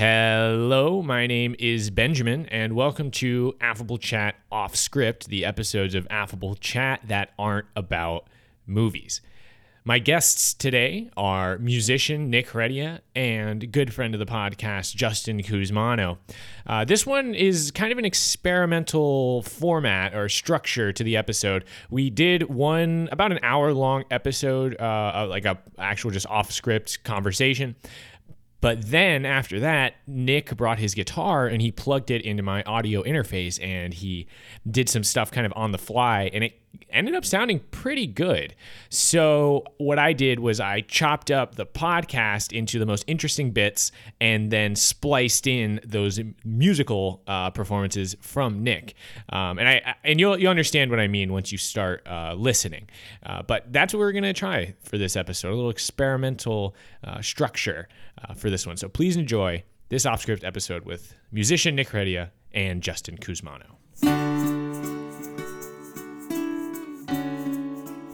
Hello, my name is Benjamin, and welcome to Affable Chat Off Script, the episodes of Affable Chat that aren't about movies. My guests today are musician Nick Heredia and good friend of the podcast, Justin Kuzmano. Uh, this one is kind of an experimental format or structure to the episode. We did one about an hour long episode, uh, like a actual just off script conversation. But then after that, Nick brought his guitar and he plugged it into my audio interface and he did some stuff kind of on the fly and it ended up sounding pretty good. So, what I did was I chopped up the podcast into the most interesting bits and then spliced in those musical uh, performances from Nick. Um, and I and you'll you'll understand what I mean once you start uh, listening. Uh, but that's what we're gonna try for this episode, a little experimental uh, structure uh, for this one. So please enjoy this off script episode with musician Nick Heredia and Justin Kuzmano.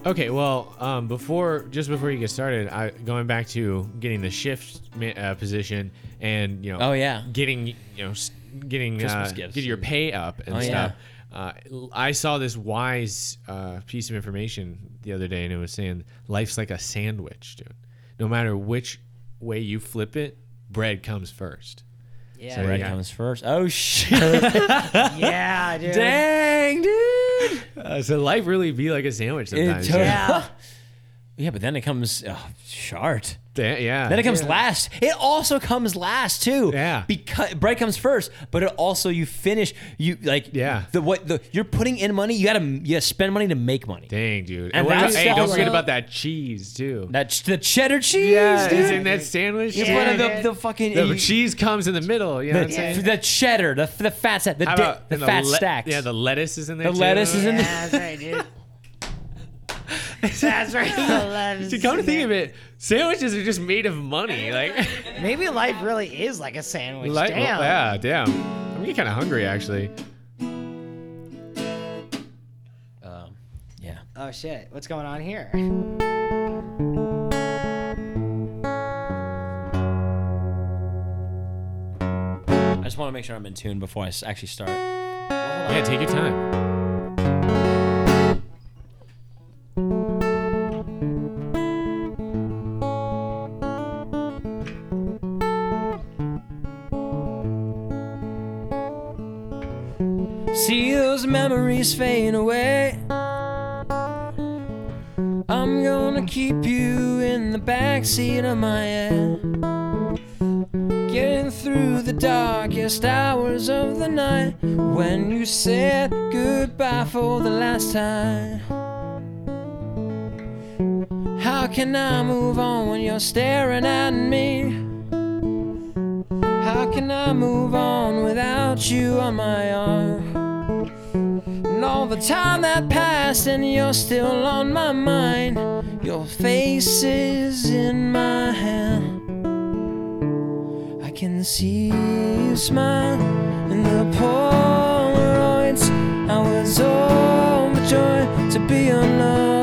Okay, well, um, before just before you get started, I, going back to getting the shift uh, position and you know, Oh, yeah. getting you know, getting Christmas uh, gifts get your pay up and Oh, stuff. Uh, I saw this wise uh, piece of information the other day, and it was saying life's like a sandwich, dude. No matter which way you flip it, bread comes first. Yeah, So Bread yeah. comes first. Oh shit! yeah, dude. Dang, dude. Uh, so life really be like a sandwich sometimes. totally- yeah. Yeah, Yeah, but then it comes oh, shart. Da- yeah. Then it comes Yeah. last. It also comes last too. Yeah. Because bread comes first, but it also you finish you like Yeah. the what the you're putting in money. You gotta you gotta spend money to make money. Dang, dude. And And, what about- that's hey, don't forget about that cheese too. That ch- the cheddar cheese, yeah, dude. is in that sandwich. You Yeah, put the, the fucking The you- cheese comes in the middle. You know what I'm the, saying? the cheddar, the the fat set, the di- the fat le- stacks. Yeah, the lettuce is in there. The too. lettuce is in yeah, that's right, dude. That's right. See, come to think of it, sandwiches are just made of money. Like, maybe life really is like a sandwich. like Damn. yeah, damn. I'm getting kind of hungry actually. Um, yeah. Oh shit, what's going on here? I just want to make sure I'm in tune before I s- actually start. Yeah, take your time. Memories fade away. I'm gonna keep you in the backseat of my head. Getting through the darkest hours of the night when you said goodbye for the last time. How can I move on when you're staring at me? How can I move on without you on my arm? All the time that passed, and you're still on my mind. Your face is in my hand. I can see you smile in the Polaroids. I was overjoyed to be lover.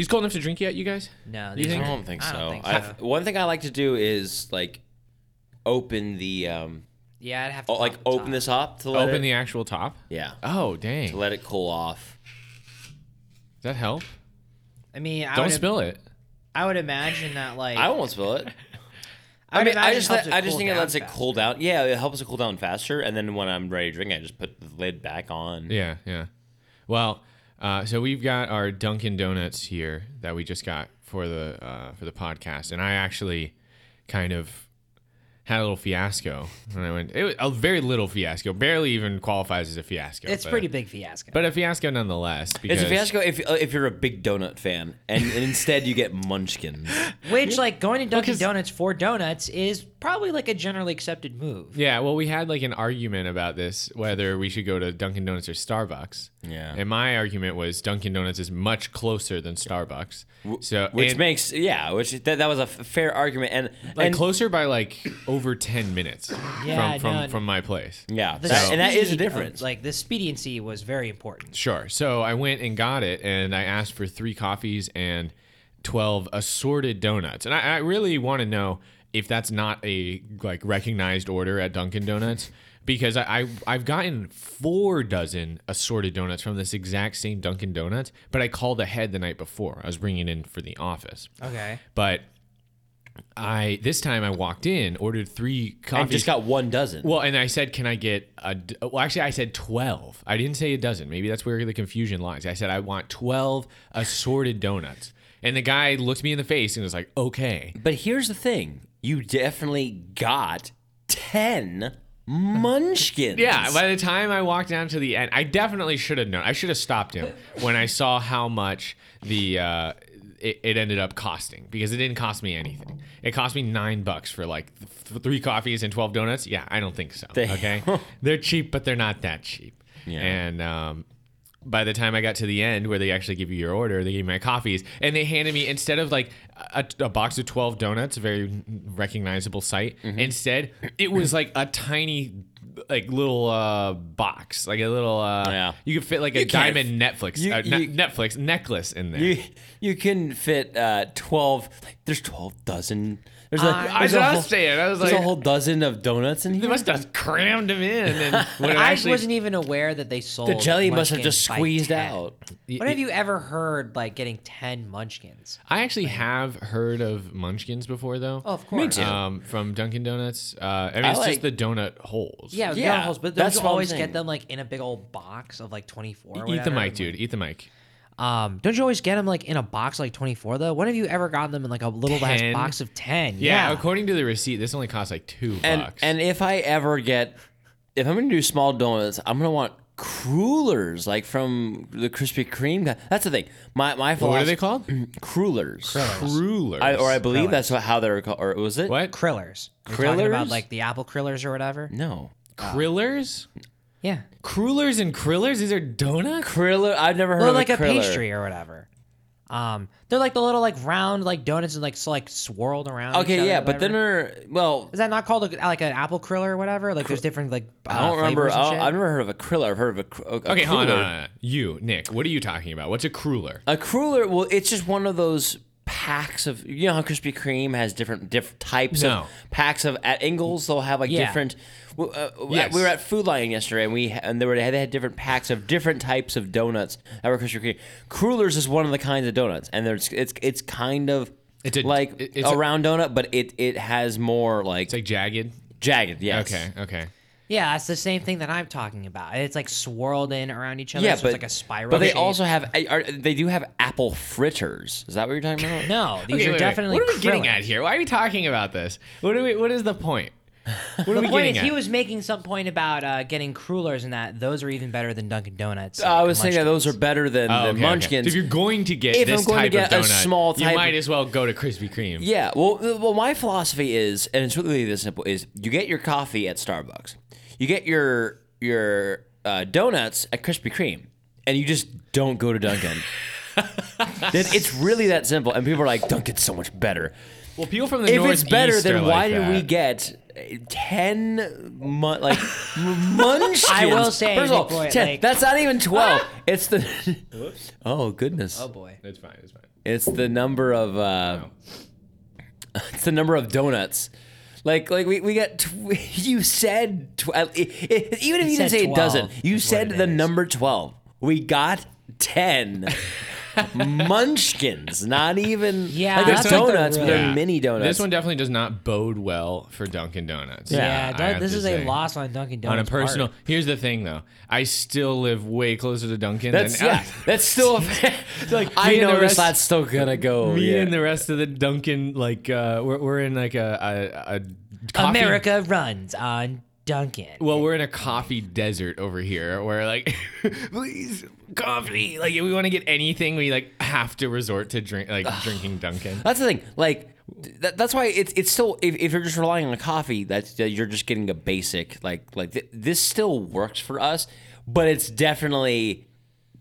These cold enough to drink yet, you guys? No, You these think- I are- don't think I so. don't think I- so. one thing I like to do is like open the um, Yeah, I'd have to oh, like the open top. this up to let Open it, the actual top. yeah, Oh, dang. to let it cool off. Does that help? I mean, I Don't would, spill it. I would imagine that like I won't spill it. I, I would mean, I imagine just it helps let, I just cool think it down lets it faster. cool down. Yeah, it helps it cool down faster, and then when I'm ready to drink, I just put the lid back on. Yeah, yeah. Well, uh, so we've got our Dunkin' Donuts here that we just got for the uh, for the podcast, and I actually kind of had a little fiasco when I went. It was a very little fiasco, barely even qualifies as a fiasco. It's but- pretty big fiasco. but a fiasco nonetheless. Because It's a fiasco if uh, if you're a big donut fan, and, and instead you get munchkins. Which like going to Dunkin' 'cause- Donuts for donuts is probably like a generally accepted move. Yeah, well, we had like an argument about this whether we should go to Dunkin' Donuts or Starbucks. Yeah. And my argument was Dunkin' Donuts is much closer than Starbucks. So Which and, makes yeah, which that, that was a f- fair argument, and like and closer by like over ten minutes Yeah, from from, no, from my place. yeah, The that- and that is a speed of- difference. like the expediency was very important. Sure. So I went and got it, and I asked for three coffees and twelve assorted donuts. And I, I really want to know if that's not a like recognized order at Dunkin' Donuts because I, I I've gotten four dozen assorted donuts from this exact same Dunkin' Donuts, but I called ahead the night before. I was bringing in for the office, Okay. but I this time I walked in, ordered three coffees. and just got one dozen. Well, and I said, "Can I get a?" d- Well, actually, I said twelve. I didn't say a dozen. Maybe that's where the confusion lies. I said I want twelve assorted donuts, and the guy looked me in the face and was like, "Okay." But here's the thing: you definitely got ten munchkins. Yeah. By the time I walked down to the end, I definitely should have known. I should have stopped him when I saw how much the uh, it, it ended up costing because it didn't cost me anything. It cost me nine bucks for like th- three coffees and twelve donuts. Yeah, I don't think so. Okay, they're cheap, but they're not that cheap. Yeah. And um, by the time I got to the end where they actually give you your order, they gave me my coffees and they handed me instead of like a, a box of 12 donuts, a very recognizable sight. Mm-hmm. Instead, it was like a tiny like little uh box, like a little uh Yeah. you could fit like a You diamond Netflix you- uh, ne- you- Netflix necklace in there. You you can fit uh, twelve. There's twelve dozen. There's a, I- I there's was a whole, saying, I was there's like a whole dozen of donuts in here. they must have crammed them in and when it I actually wasn't even aware that they sold The jelly must have Munchkins just by squeezed 10. out. When have you ever heard like getting ten Munchkins? I actually have heard of Munchkins before though. Oh, of course. too. Um, from Dunkin' Donuts. Uh, I mean, I it's like- just the donut holes. Yeah, Yeah, yeah, but that's don't you what I'm always saying. get them like in a big old box of like twenty four? Eat the mic, dude. Eat the mic. Um, don't you always get them like in a box like twenty four though? When have you ever gotten them in like a little Ten. box of ten? Yeah, according to the receipt, this only costs like two And bucks. and if I ever get, if I'm gonna do small donuts, I'm gonna want crullers like from the Krispy Kreme. guy. That's the thing. My my what are they called? Crullers. Crullers. I, or I believe Krillers. that's what, how they're called. Or was it? what? Krillers. You're talking about Krillers? like the apple krillers or whatever. No. Krillers? Yeah. Crullers and krillers? These are donuts? Kriller. I've never heard Well, of like a, kriller. pastry or whatever. Um, they're like the little like round like donuts and like so, like swirled around. each Okay, other, yeah, but then whatever. are well. is that not called a, like an apple kriller or whatever? Like there's different like uh, I don't remember. and I, shit? I've never heard of a kriller. I've heard of a, cr- a, a Okay, hold on, cruller. hold on, hold on. You, Nick, what are you talking about? What's a cruller? A cruller, well, it's just one of those packs of you know how Krispy Kreme has different different types No. of packs of at Ingles they'll have like Yeah. different. Uh, Yes. We were at Food Lion yesterday and we and they were they had different packs of different types of donuts that were Krispy Kreme. Crullers is one of the kinds of donuts, and there's it's it's kind of It's a- like it- it's a, a- round donut, but it it has more like, It's like jagged? jagged. Yes. Okay, okay. Yeah, it's the same thing that I'm talking about. It's like swirled in around each other. Yeah, so but it's like a spiral. But they shape. also have are, they do have apple fritters. Is that what you're talking about? no. These Okay, are wait, wait. definitely. What are we getting at here? Why are we talking about this? What are we? What is the point? What are The we point getting is, he was making some point about uh, getting crullers and that those are even better than Dunkin' Donuts. I like was saying that those are better than Oh, the okay, okay. Munchkins. So if you're going to get If this I'm going to get of a donut, small you might as well go to Krispy Kreme. Yeah, well, uh, well, my philosophy is, and it's really this simple: is you get your coffee at Starbucks, you get your your uh, donuts at Krispy Kreme, and you just don't go to Dunkin'. then it's really that simple, and people are like, "Dunkin's so much better." Well, people from the if it's better, Northeast then why like did we that. get ten mon- like munchkins? I will say, first of all, Nick Boy, 10, like- that's not even twelve. it's the oh goodness, Oh boy. It's fine. It's fine. it's the number of uh, it's the number of donuts. Like, like we, we got. Tw- you said tw- uh, i- i- even if you didn't say it 12 doesn't, you said the is. number twelve. We got ten. munchkins, not even Yeah, like they're like the donuts, but real- they're mini donuts. This one definitely does not bode well for Dunkin' Donuts. Yeah, I that- this is say. a loss on Dunkin' Donuts. On a personal, part. here's the thing though. I still live way closer to Dunkin' That's than yeah. That's still. A, like I know and the noticed rest- that's still gonna go. me yeah. and the rest of the Dunkin' like uh, we're we're in like a a, a coffee, America runs on Dunkin'. Well, we're in a coffee desert over here, where like, please coffee. Like, if we want to get anything, we like have to resort to drink like drinking Dunkin'. That's the thing. Like that, that's why it's it's still if, if you're just relying on coffee, that's you're just getting a basic like like th- this still works for us, but it's definitely.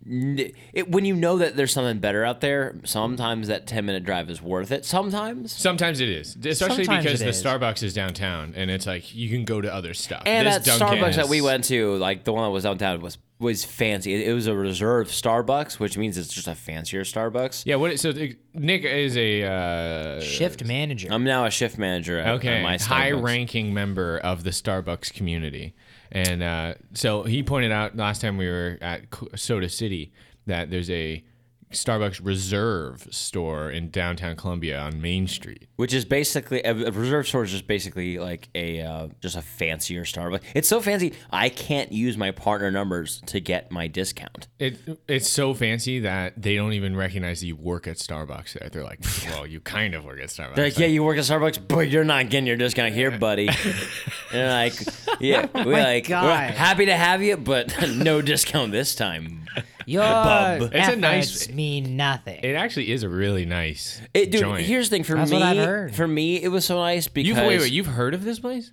N- It, when you know that there's something better out there, sometimes that 10 minute drive is worth it. Sometimes. Sometimes it is, especially Sometimes because the is. Starbucks is downtown, and it's like you can go to other stuff. And This that Dunkin' Starbucks that we went to, like the one that was downtown, was was fancy. It, it was a reserved Starbucks, which means it's just a fancier Starbucks. Yeah, what? So Nick is a uh, Shift manager. I'm now a shift manager at, okay at my Starbucks. high-ranking member of the Starbucks community, and uh, so he pointed out last time we were at Soda City that there's a Starbucks Reserve store in downtown Columbia on Main Street. which is basically a, a reserve store is just basically like a uh, just a fancier Starbucks. It's so fancy I can't use my partner numbers to get my discount. It it's so fancy that they don't even recognize that you work at Starbucks. There, they're like, well, you kind of work at Starbucks. They're like, yeah, you work at Starbucks, but you're not getting your discount here, buddy. and like, yeah, we're like, we're happy to have you, but no discount this time. Your bub. It's a nice- mean nothing. It actually is a really nice It, dude, joint. here's the thing for That's me. what I've heard. For me, it was so nice because you've wait, wait, you've heard of this place?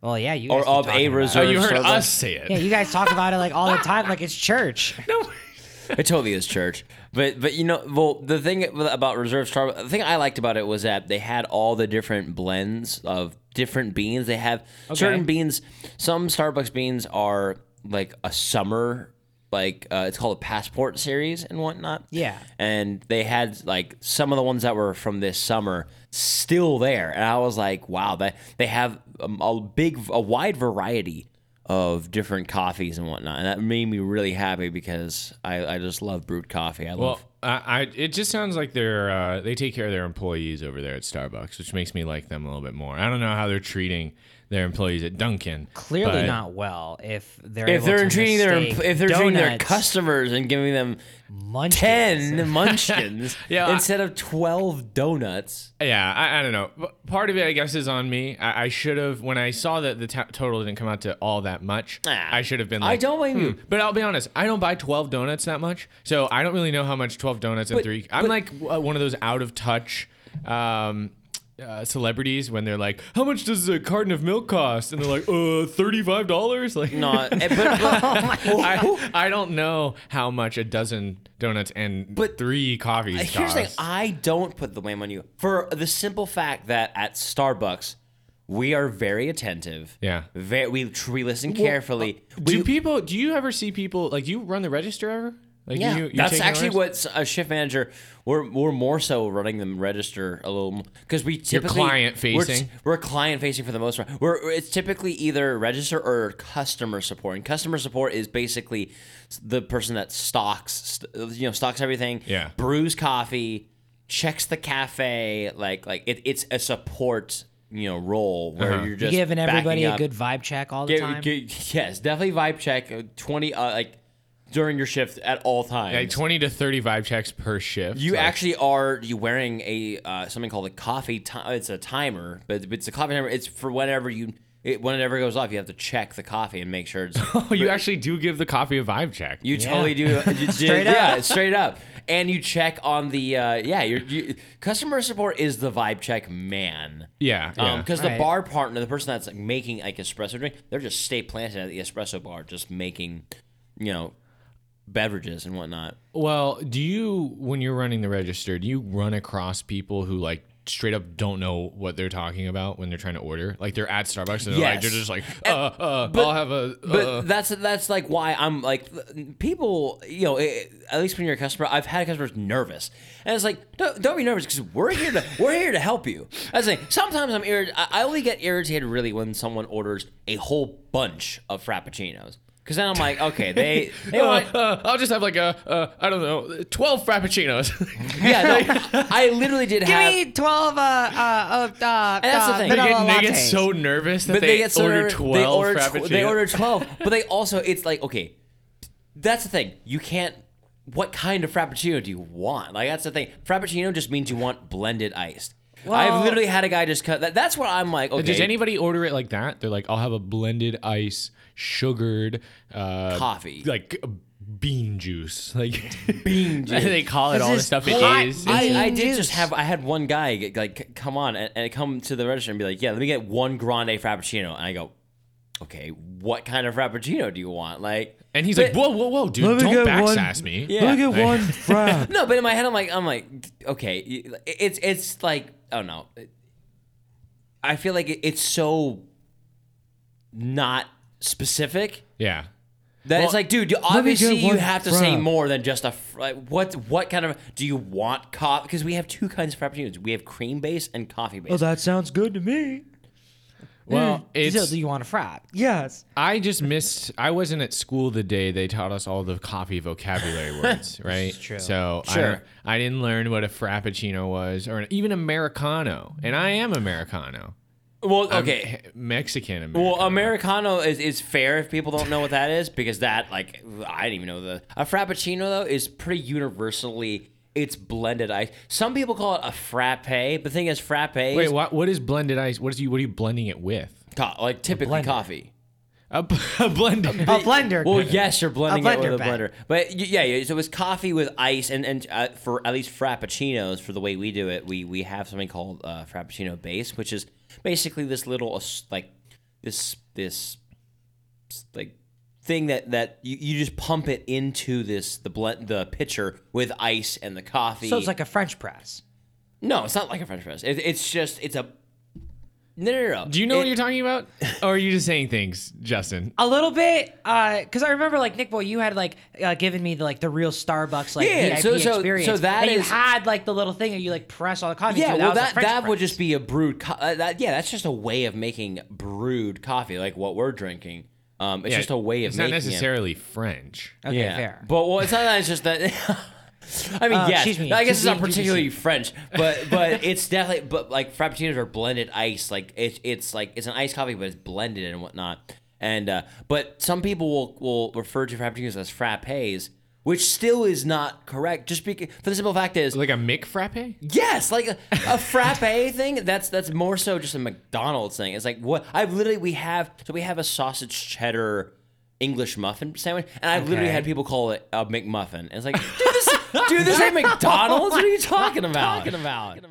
well, yeah, you Or guys keep of a talking about it. Oh, reserve- you heard Starbucks? us say it. Yeah, you guys talk about it like all the time, like it's church. No. It totally is church. But but you know, well, the thing about Reserve Starbucks, the thing I liked about it was that they had all the different blends of different beans. They have certain beans. Some Starbucks beans are like a summer, like uh, it's called a passport series and whatnot. Yeah. and they had like some of the ones that were from this summer still there, and I was like, wow, that they have um, a big, a wide variety of different coffees and whatnot, and that made me really happy because I, I just love brewed coffee. I Well, love. I, I it just sounds like they're uh, they take care of their employees over there at Starbucks, which makes me like them a little bit more. I don't know how they're treating their employees at Dunkin'. Clearly not well. If they're If able they're to treating their mistake if they're treating their customers and giving them munchkins. ten munchkins Yeah, I- instead of twelve donuts, Yeah, I, I don't know. Part of it, I guess, is on me. I, I should have when I saw that the t- total didn't come out to all that much. Ah, I should have been. Like, I don't blame you. "Hmm." But I'll be honest, I don't buy twelve donuts that much, so I don't really know how much twelve donuts and But- three. I'm but- like uh, one of those out of touch. Um, uh, celebrities when they're like, "How much does a carton of milk cost?" and they're like, "Uh, thirty-five dollars." Like, not. but, but, I, I don't know how much a dozen donuts and But- three coffees cost. The thing: I don't put the blame on you for the simple fact that at Starbucks we are very attentive. Yeah. Very, we we listen carefully. do We- people? Do you ever see people like you run the register ever? Like yeah, you, you're that's actually what a shift manager. We're we're more so running them register a little because we typically client we're- facing. We're, client facing for the most part. We're it's typically either register or customer support. And customer support is basically the person that stocks you know stocks everything. Yeah. brews coffee, checks the cafe. Like like it, it's a support you know role where Uh-huh. you're just giving everybody backing a good vibe check all the Gi- time. gi- yes, definitely vibe check. uh, Twenty uh, like during your shift at all times. like twenty to thirty-five checks per shift. You like- actually are you wearing a uh, something called a coffee. Ti- it's a timer, but it's a coffee timer. It's for whenever you it, when it ever goes off, you have to check the coffee and make sure it's. Oh, you actually do give the coffee a vibe check. You totally do. You did- Straight yeah, up. straight up. And you check on the uh, yeah. Your you, customer support is the vibe check man. yeah, yeah. Because the Right. bar partner, the person that's like making like espresso drink, they're just stay planted at the espresso bar, just making, you know, beverages and whatnot. well, do you when you're running the register, do you run across people who like straight up don't know what they're talking about when they're trying to order. Like they're at Starbucks and they're, like, they're just like, uh, uh, but- I'll have a. But uh. that's that's like why I'm like people. You know, eh, at least when you're a customer, I've had customers nervous, and it's like don't, don't be nervous because we're here to we're here to help you. I was like sometimes I'm irritated. I only get irritated really when someone orders a whole bunch of frappuccinos because then I'm like, okay, they they Uh, want uh, I'll just have like a, uh, I don't know, 12 Frappuccinos. yeah. No, I literally did have. Give me twelve. Uh, uh, uh, uh, And that's the thing. they, get, they get so nervous that But they, they, get so order nervous- 12 they order, tw- they order 12 but they also it's like okay that's the thing you can't what kind of frappuccino do you want like that's the thing frappuccino just means you want blended iced i've literally had a guy just cut that that's what i'm like okay Does anybody order it like that? They're like, I'll have a blended ice, sugared uh, Coffee. like bean juice, like Bean juice. they call it all the stuff it hot is. bean I, I juice. did just have I had one guy get, like come on and, and come to the register and be like yeah let me get one grande frappuccino and I go okay what kind of frappuccino do you want like And he's but- like, whoa, whoa, whoa, dude, don't get one- backsass me. Yeah. Let me Look at one frap. No, but in my head, I'm like, I'm like, okay, it's it's like, I don't know. I feel like it's so not specific Yeah. that it's like, dude, obviously you have to say more than just a. fr- Like, what what kind of do you want coffee? Because we have two kinds of frappuccinos. We have cream base and coffee base. Oh, that sounds good to me. Well, it's. So, do you want a frap? Yes. I just missed. I wasn't at school the day they taught us all the coffee vocabulary words, right? true. So Sure. I, I didn't learn what a frappuccino was, or even americano, and I am americano. Well, I'm okay. Mexican Americano. Well, Americano is, is fair if people don't know what that is because that like I didn't even know the a frappuccino though is pretty universally it's blended ice. Some people call it a frappe. But the thing is, frappe Wait, is what? What is blended ice? What is you? What are you blending it with? co- like typically blender. coffee. A, b- a blender. A blender. Well, yes, you're blending it with blender a bag. blender, but yeah, yeah, so it's coffee with ice, and and uh, for at least frappuccinos, for the way we do it, we we have something called uh, frappuccino base, which is basically this little uh, like this this like thing that that you, you just pump it into this the blend the pitcher with ice and the coffee. So it's like a French press. no, it's not like a French press. It, it's just it's a no no no. no. Do you know It- what you're talking about, or are you just saying things, Justin? A little bit, because I remember like Nick Boy, you had like uh, given me the like the real Starbucks like Yeah, VIP so- so- experience. so that and you had like the little thing that you like press all the coffee. Yeah, to. well, was that that would just be a brewed. Co- uh, that, yeah, that's just a way of making brewed coffee, like what we're drinking. Um, it's Yeah, just a way of It's making not necessarily French. okay. Yeah, fair. but well, it's not that. It's just that. I mean, Uh, yes. excuse me, I guess it's not particularly French, but but it's definitely. But like frappuccinos are blended ice. Like it's it's like it's an iced coffee, but it's blended and whatnot. And uh, but some people will will refer to frappuccinos as frappes, which still is not correct. Just because for the simple fact is Like a Mick frappe? Yes, like a, a frappe thing. That's that's more so just a McDonald's thing. It's like what I've literally we have. So we have a sausage cheddar English muffin sandwich, and I've literally had people call it a McMuffin. And it's like, dude, this, dude, this ain't McDonald's. What are you talking about? Talking about. It's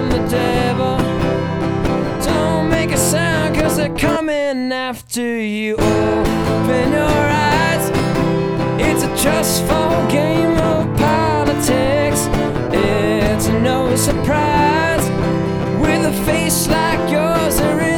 from the devil. Don't make a sound cause they're coming after you. Open your eyes. It's a trustful game of politics. It's no surprise. With a face like yours, there is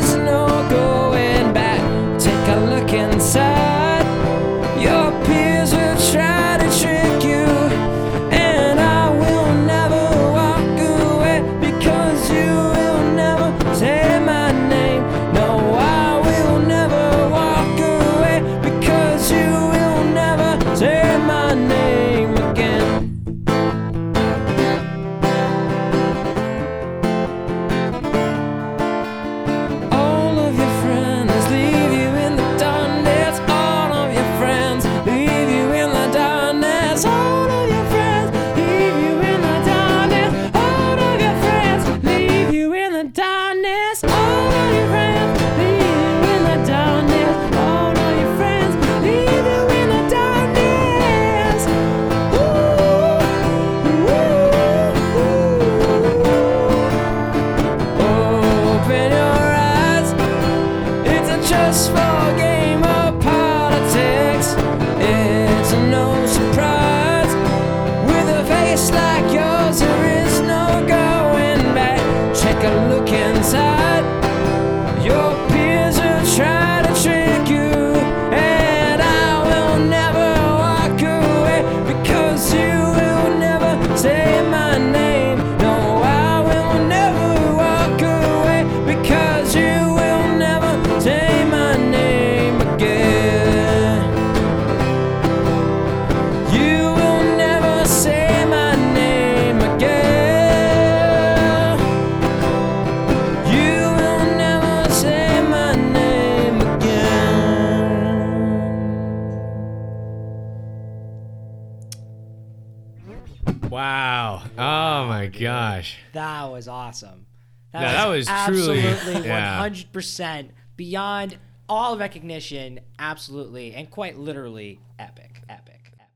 My gosh. That was awesome. Yeah, that was truly- absolutely 100% beyond all recognition. Absolutely, and quite literally epic, epic, epic.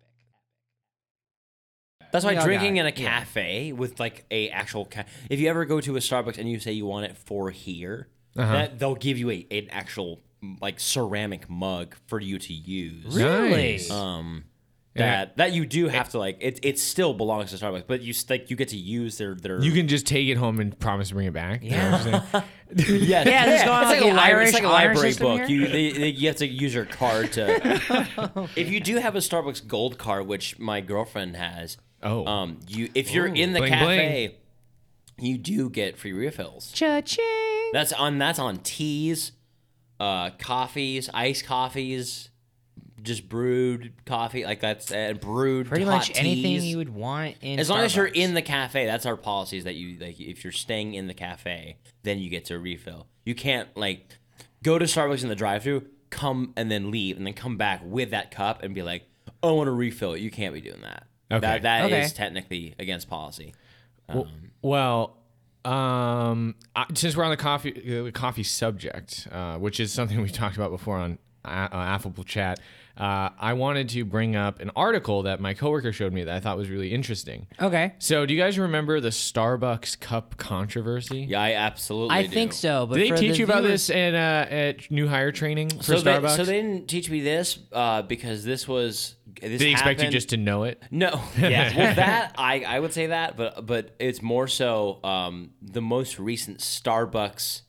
That's why drinking in a it, yeah. cafe with like a actual ca- if you ever go to a Starbucks and you say you want it for here, Uh-huh. that they'll give you a an actual like ceramic mug for you to use. Really? Nice. Um Yeah. that that you do have to like it it still belongs to Starbucks, but you like you get to use their their You can just take it home and promise to bring it back. You know what I'm saying? yeah, Yeah, this going it's like like, a, the Irish it's like a library book. here? You they, they, you have to use your card to. if you do have a Starbucks Gold card, which my girlfriend has, Oh. um, you if you're in the Bling, cafe, you do get free refills. Cha-ching. That's on that's on teas, uh, coffees, iced coffees, just brewed coffee like that's uh, brewed. Pretty hot much anything teas. you would want in As long as you're in the cafe, that's our policy. Is that you like if you're staying in the cafe, then you get to refill. You can't like go to Starbucks in the drive-through, come and then leave, and then come back with that cup and be like, "Oh, I want to refill it." You can't be doing that. Okay. That that is Okay. technically against policy. Well, um, I, since we're on the coffee uh, coffee subject, uh, which is something we talked about before on uh, Affable Chat, uh, I wanted to bring up an article that my coworker showed me that I thought was really interesting. Okay. So, do you guys remember the Starbucks cup controversy? Yeah, I absolutely. I do. think so. But Did they teach the you about viewers- this in, uh, at new hire training for So Starbucks? they, so they didn't teach me this uh, because this was. This Did they expect you happened- just to know it? No, yeah, well, that I, I would say that, but but it's more so um, the most recent Starbucks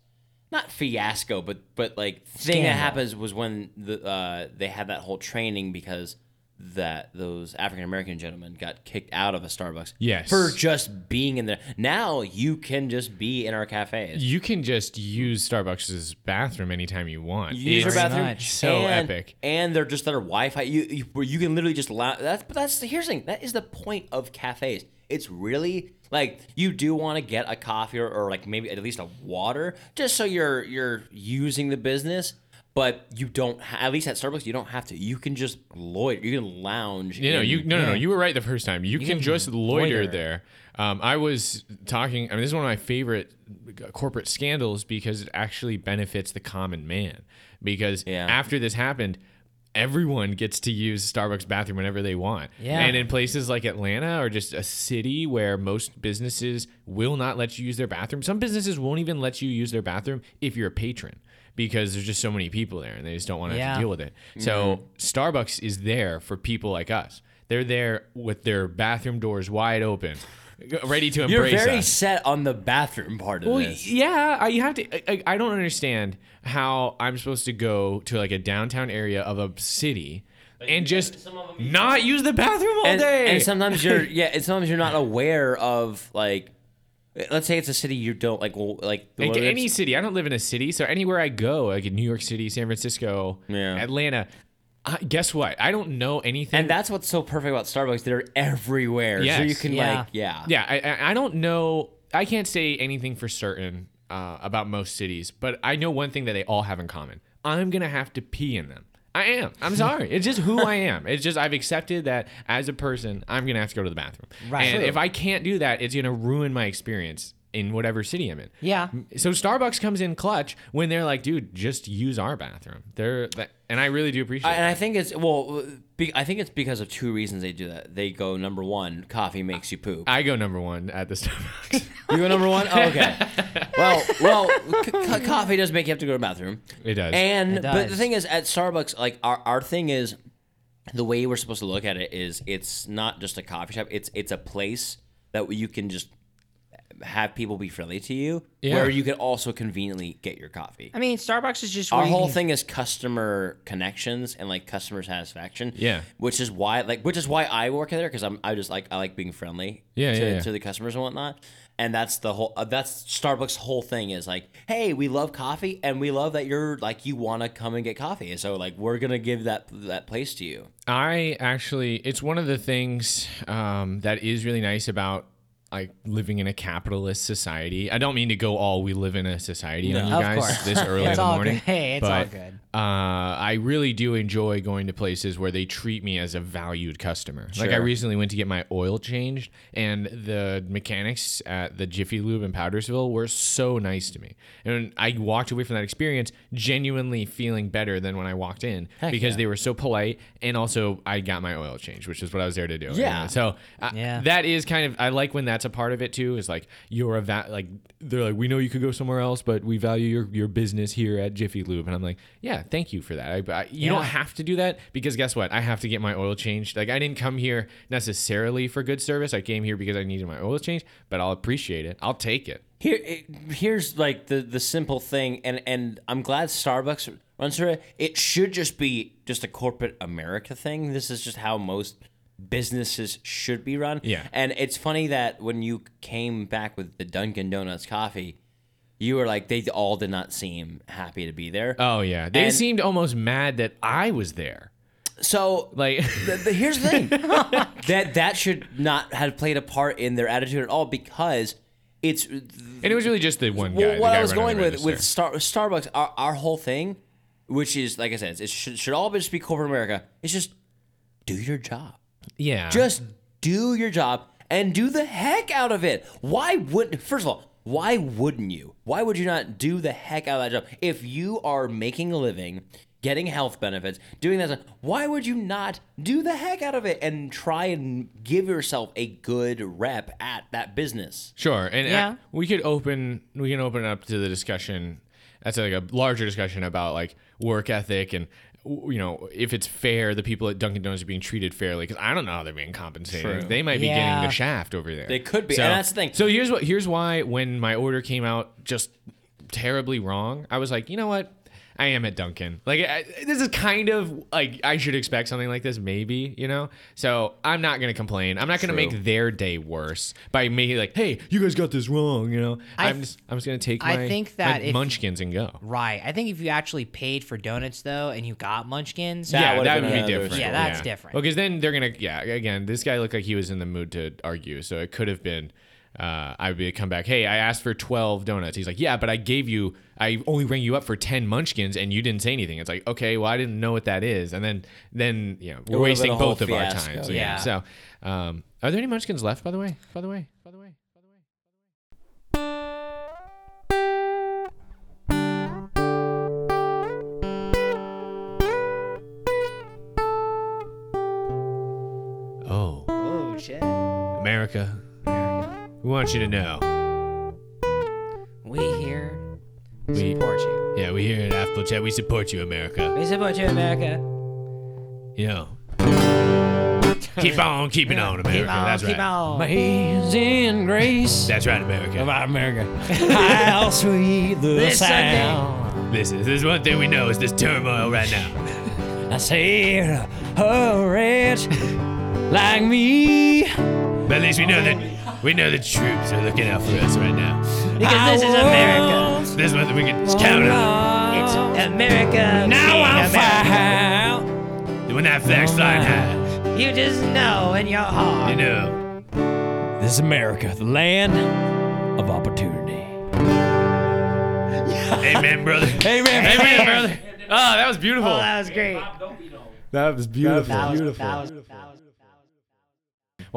not fiasco, but but like thing Scandal. that happens was when the uh, they had that whole training because that those African American gentlemen got kicked out of a Starbucks. Yes. For just being in there. Now you can just be in our cafes. You can just use Starbucks' bathroom anytime you want. You use their bathroom. much. So and, epic. And they're just their Wi-Fi. You, you where you can literally just allow. That's but that's here's the thing. That is the point of cafes. It's really like you do want to get a coffee or, or like maybe at least a water, just so you're you're using the business. But you don't. Ha- at least at Starbucks, you don't have to. You can just loiter. You can lounge. You know, in- you no, no, no. You were right the first time. You, can, can just loiter, loiter. there. Um, I was talking. I mean, this is one of my favorite corporate scandals because it actually benefits the common man. Because Yeah. after this happened, everyone gets to use Starbucks bathroom whenever they want. Yeah. And in places like Atlanta or just a city where most businesses will not let you use their bathroom, some businesses won't even let you use their bathroom if you're a patron because there's just so many people there and they just don't want to have Yeah. to deal with it. So Starbucks is there for people like us. They're there with their bathroom doors wide open, ready to You're embrace very us. set on the bathroom part of Well, this. yeah, I- you have to. I, I don't understand how I'm supposed to go to like a downtown area of a city and just not use the bathroom all and, day. and sometimes you're yeah, and sometimes you're not aware of like, let's say it's a city you don't like, well, like the Like one any city, I don't live in a city, so anywhere I go, like in New York City, San Francisco, Yeah. Atlanta, I, guess what? I don't know anything. And that's what's so perfect about Starbucks. They're everywhere. So you can Yeah. like, yeah. yeah, I, I, I don't know. I can't say anything for certain uh, about most cities, but I know one thing that they all have in common. I'm gonna have to pee in them. I am. I'm sorry. It's just who I am. It's just I've accepted that as a person, I'm gonna have to go to the bathroom. Right. And True. if I can't do that, it's gonna ruin my experience in whatever city I'm in. Yeah. So Starbucks comes in clutch when they're like, dude, just use our bathroom. They're and I really do appreciate. I, and it. I think it's well, uh, be, I think it's because of two reasons they do that. They go number one, coffee makes you poop. I go number one at the Starbucks. You go number one. Oh, okay. well, well, c- c- coffee does make you have to go to the bathroom. It does. And It but the thing is, at Starbucks, like our our thing is, the way we're supposed to look at it is, it's not just a coffee shop. It's it's a place that you can just have people be friendly to you, Yeah. where you can also conveniently get your coffee. I mean, Starbucks is just Our where you whole can- thing is customer connections and like customer satisfaction. Yeah. which is why like which is why I work there because I'm I just like I like being friendly. Yeah, to, yeah, yeah. to the customers and whatnot. And that's the whole. Uh, that's Starbucks' whole thing is like, hey, we love coffee, and we love that you're like you want to come and get coffee, and so like we're gonna give that that place to you. I actually, it's one of the things um, that is really nice about like living in a capitalist society. I don't mean to go all we live in a society on you guys course. this early in the morning. good. Hey, it's all good. Uh, I really do enjoy going to places where they treat me as a valued customer. Like I recently went to get my oil changed, and the mechanics at the Jiffy Lube in Powdersville were so nice to me. And I walked away from that experience genuinely feeling better than when I walked in because yeah. they were so polite, and also I got my oil changed, which is what I was there to do. Yeah. And so uh, Yeah. that is kind of I like when that's a part of it too. Is like you're a va- like they're like we know you could go somewhere else, but we value your your business here at Jiffy Lube, and I'm like yeah, thank you for that. I, I, you don't have to do that because guess what? I have to get my oil changed. Like I didn't come here necessarily for good service. I came here because I needed my oil changed, but I'll appreciate it. I'll take it. Here, it, here's like the the simple thing, and and I'm glad Starbucks runs through it. It should just be just a corporate America thing. This is just how most businesses should be run. Yeah. And it's funny that when you came back with the Dunkin' Donuts coffee, you were like they all did not seem happy to be there. Oh yeah, they And- seemed almost mad that I was there. So Like the, the- here's the thing oh that that should not have played a part in their attitude at all because it's and it was really just the one guy. Well, what guy I was running going the with with register. Star, Starbucks, our, our whole thing, which is like I said, it should, should all just be corporate America. It's just do your job. yeah, Just do your job and do the heck out of it. Why wouldn't? First of all, why wouldn't you? Why would you not do the heck out of that job if you are making a living? Getting health benefits, doing that. Why would you not do the heck out of it and try and give yourself a good rep at that business? Sure, and uh, Yeah. we could open we can open it up to the discussion. That's like a larger discussion about like work ethic and w- you know if it's fair the people at Dunkin' Donuts are being treated fairly because I don't know how they're being compensated. True. They might be getting the shaft over there. They could be, So, and that's the thing. So here's what here's why when my order came out just terribly wrong, I was like, you know what? I am at Dunkin'. Like I, this is kind of like I should expect something like this, maybe you know. So I'm not gonna complain. I'm not gonna True. make their day worse by making like, hey, you guys got this wrong. You know, I I'm th- just I'm just gonna take I my, think my that if- Munchkins and go. Right. I think if you actually paid for donuts though, and you got Munchkins, That yeah, that would be another different. story. Yeah, that's different. Because then they're gonna, yeah. Again, this guy looked like he was in the mood to argue, so it could have been. Uh, I would be come back. Hey, I asked for twelve donuts. He's like, yeah, but I gave you. I only rang you up for ten Munchkins, and you didn't say anything. It's like, okay, well, I didn't know what that is, and then, then you know, we're wasting both of our fiasco, times. yeah. So, um, are there any Munchkins left? By the way, by the way, by the way, by the way. Oh. Oh shit. America, we want you to know. We here We, support you. yeah, we here at Affable Chat. We support you, America. We support you, America. You know. keep on keeping on, America. Keep on, That's keep right. on. Amazing grace That's right, America. about America. How sweet the This Sunday. sound. This is this is one thing we know is this turmoil right now. I said, a wretch like me. But at least we know that we know the troops are looking out for us right now. Because this is America. This is what we can count on. It's America. Now being I America. found When that flag's flying high, You just know in your heart. you know. this is America, the land of opportunity. Amen, brother. Amen. Amen, brother. Oh, that was beautiful. Oh, that was great. That was beautiful. That was, that was, that was,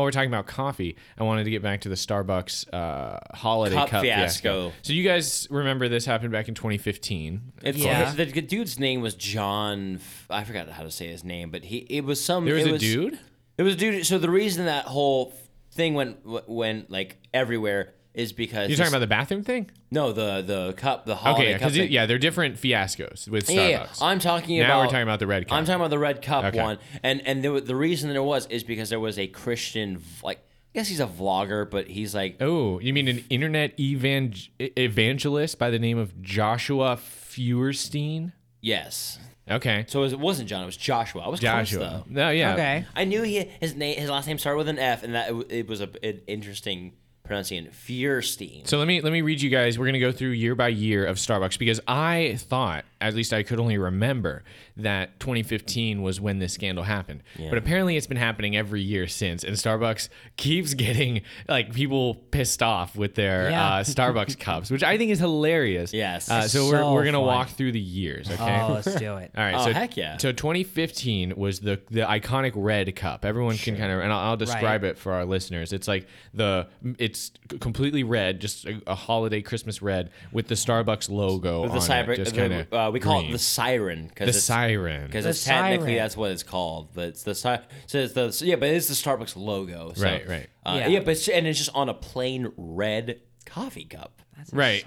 While we're talking about coffee, I wanted to get back to the Starbucks uh, holiday Cup cup, fiasco. So you guys remember this happened back in 2015? It's Yeah. the, the dude's name was John. I forgot how to say his name, but he it was some. There was it a dude. It was a dude. So the reason that whole thing went went like everywhere is because You're talking about the bathroom thing? no the the cup the holiday Okay, cup because yeah, they're different fiascos with Starbucks. Yeah, yeah, I'm talking now about. Now we're talking about the red cup. I'm talking about the red cup Okay. one, and and the, the reason there was is because there was a Christian like I guess he's a vlogger, but he's like Oh, you mean an internet evan- evangelist by the name of Joshua Feuerstein? yes. Okay, So it wasn't John, it was Joshua. I was Joshua. close though. No, yeah. Okay. I knew he his name his last name started with an F, and that it, it was a, an interesting pronunciation. Fierstein. So let me let me read you guys. We're gonna go through year by year of Starbucks because I thought, at least I could only remember that 2015 was when this scandal happened. But apparently, it's been happening every year since, and Starbucks keeps getting like people pissed off with their Yeah. uh, Starbucks cups, which I think is hilarious. Yes. Uh, so, So we're we're gonna fun. walk through the years. Okay. Oh, let's do it. All right. Oh, so heck yeah. So 2015 was the the iconic red cup. Everyone can kind of, and I'll, I'll describe it for our listeners. It's like the it's completely red, just a, a holiday Christmas red with the Starbucks logo With on the cyber, it, just kind of uh, we call it the siren because the it's, siren. because The it's technically siren. that's what it's called, but it's the si- so it's the so yeah, but it's the Starbucks logo. So, Right, right. Uh, Yeah. yeah. but it's, and it's just on a plain red coffee cup, Right.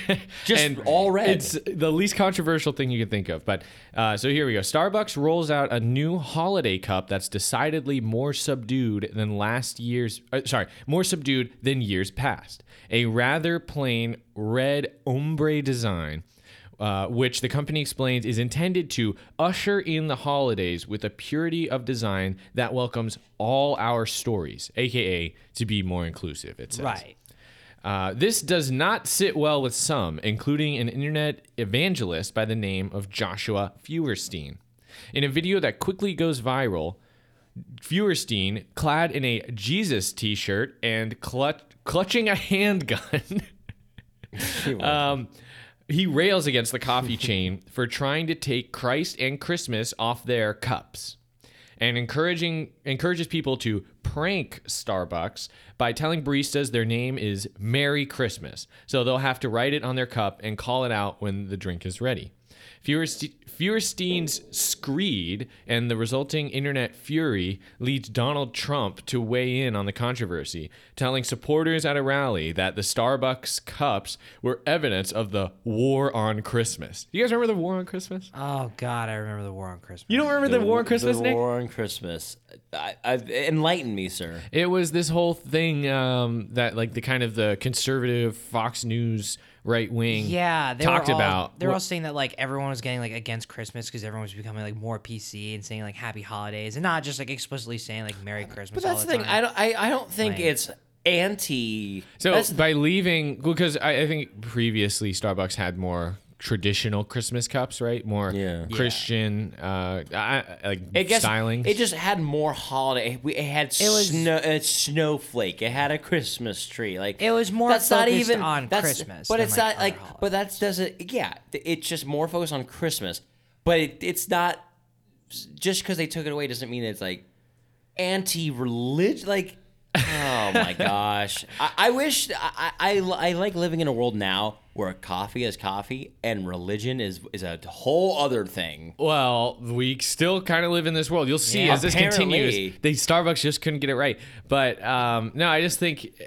just all red. It's the least controversial thing you can think of. But uh, so here we go. Starbucks rolls out a new holiday cup that's decidedly more subdued than last year's. Uh, sorry, more subdued than years past. A rather plain red ombre design. Uh, which the company explains is intended to usher in the holidays with a purity of design that welcomes all our stories, aka to be more inclusive. It says. Right. Uh, this does not sit well with some, including an internet evangelist by the name of Joshua Feuerstein. In a video that quickly goes viral, Feuerstein, clad in a Jesus t shirt and clutch- clutching a handgun, um, he rails against the coffee chain for trying to take Christ and Christmas off their cups and encouraging encourages people to prank Starbucks by telling baristas their name is Merry Christmas. So they'll have to write it on their cup and call it out when the drink is ready. Feuerste- Feuerstein's screed and the resulting internet fury leads Donald Trump to weigh in on the controversy, telling supporters at a rally that the Starbucks cups were evidence of the war on Christmas. You guys remember the war on Christmas? Oh God, I remember the war on Christmas. You don't remember the, war on Christmas, the Nick? war on Christmas. I, I, enlighten me, sir. It was this whole thing um, that, like, the kind of the conservative Fox News right wing Yeah, they talked all, about. They're what- all saying that like everyone was getting like against Christmas because everyone was becoming like more PC and saying like Happy Holidays and not just like explicitly saying like Merry Christmas. But that's all the the thing. time. I don't. I, I don't think Like- it's anti. So that's- by leaving, because I, I think previously Starbucks had more traditional Christmas cups, right? More Yeah. Christian, uh, I, I- like it gets styling. It just had more holiday. We- It had It was- snow, uh, snowflake. It had a Christmas tree. Like It was more that's not focused even on that's- Christmas But than, it's like, not like. other But that doesn't. Yeah, it's just more focused on Christmas. But it, it's not. Just because they took it away doesn't mean it's like anti-religious. Like, oh my gosh, I, I wish I, I I like living in a world now where coffee is coffee and religion is is a whole other thing. Well, we still kind of live in this world. You'll see Yeah, as this apparently. continues. They Starbucks just couldn't get it right. But um, no, I just think eh,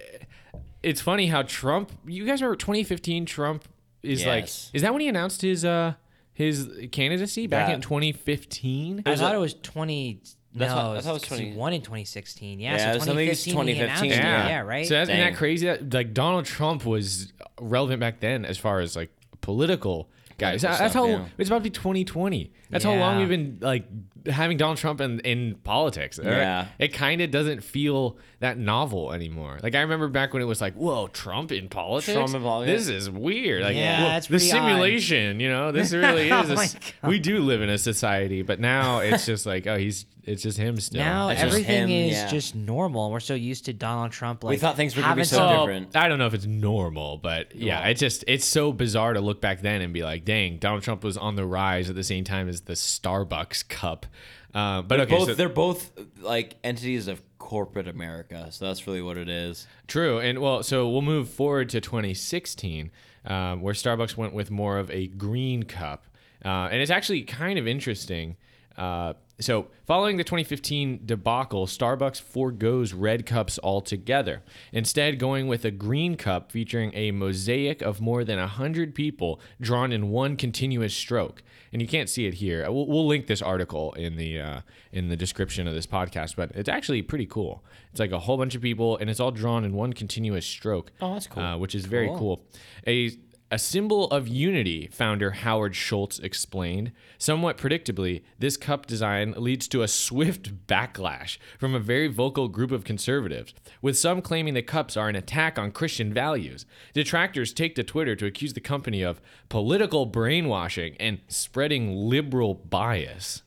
it's funny how Trump. You guys remember 2015? Trump is like. Is that when he announced his uh his candidacy back Yeah. in 2015? I thought it was twenty. That's no, what- I it was, thought it was 'cause he 20 won in 2016. Yeah, Yeah, so was- I think it's 2015. he 2015, it. Yeah, yeah, right. So that, isn't that crazy? That like Donald Trump was relevant back then as far as like political guys. Political That's stuff, how yeah. it's about to be 2020. That's how long we've been like having Donald Trump in, in politics. all right? Yeah. it kind of doesn't feel that novel anymore. Like I remember back when it was like, whoa, Trump in politics. Trump in politics. This is weird. Like Yeah, well, the pretty odd. simulation. You know, this really Oh is. a my s- God. we do live in a society, but now it's just like, oh, he's it's just him still. Now It's just everything him, is yeah. just normal. We're so used to Donald Trump. Like We thought things were gonna be so some- different. Oh, I don't know if it's normal, but yeah, Well- it's just it's so bizarre to look back then and be like, dang, Donald Trump was on the rise at the same time as the Starbucks cup. Uh, but okay, both so they're both like entities of corporate America, so that's really what it is. true, and well, so we'll move forward to 2016, um, where Starbucks went with more of a green cup, uh, and it's actually kind of interesting. Uh, so, following the 2015 debacle, Starbucks foregoes red cups altogether, instead, going with a green cup featuring a mosaic of more than 100 people drawn in one continuous stroke. And you can't see it here. We'll, we'll link this article in the uh, in the description of this podcast, but it's actually pretty cool. It's like a whole bunch of people, and it's all drawn in one continuous stroke. Oh, that's cool. Uh, which is very cool. A a symbol of unity, founder Howard Schultz explained. Somewhat predictably, this cup design leads to a swift backlash from a very vocal group of conservatives, with some claiming the cups are an attack on Christian values. Detractors take to Twitter to accuse the company of political brainwashing and spreading liberal bias.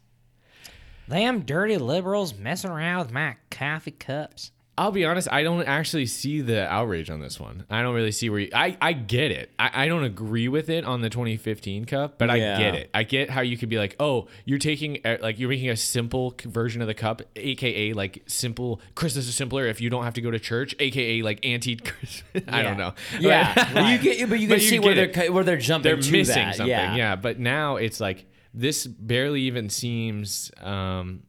Them dirty liberals messing around with my coffee cups. I'll be honest, I don't actually see the outrage on this one. I don't really see where you, I, I get it. I, I don't agree with it on the 2015 cup, but I get it. I get how you could be like, oh, you're taking, uh, like, you're making a simple version of the cup, aka like simple, Christmas is simpler if you don't have to go to church, aka like anti I don't know. Yeah, But- but you get, but you But can you see where get they're where they're jumping. they're missing that. something. Yeah. Yeah. but now it's like this barely even seems um,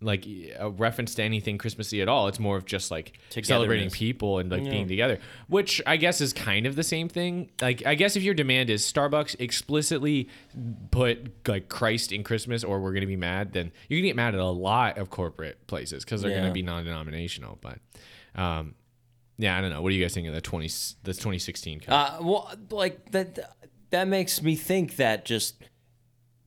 like a reference to anything Christmassy at all. It's more of just like celebrating people and like being together, which I guess is kind of the same thing. Like I guess if your demand is Starbucks explicitly put like Christ in Christmas or we're gonna be mad, then you can get mad at a lot of corporate places because they're Yeah. gonna be non-denominational. But um, yeah, I don't know. What do you guys think of the twenty the 2016 cup? Uh, well, like that. That makes me think that just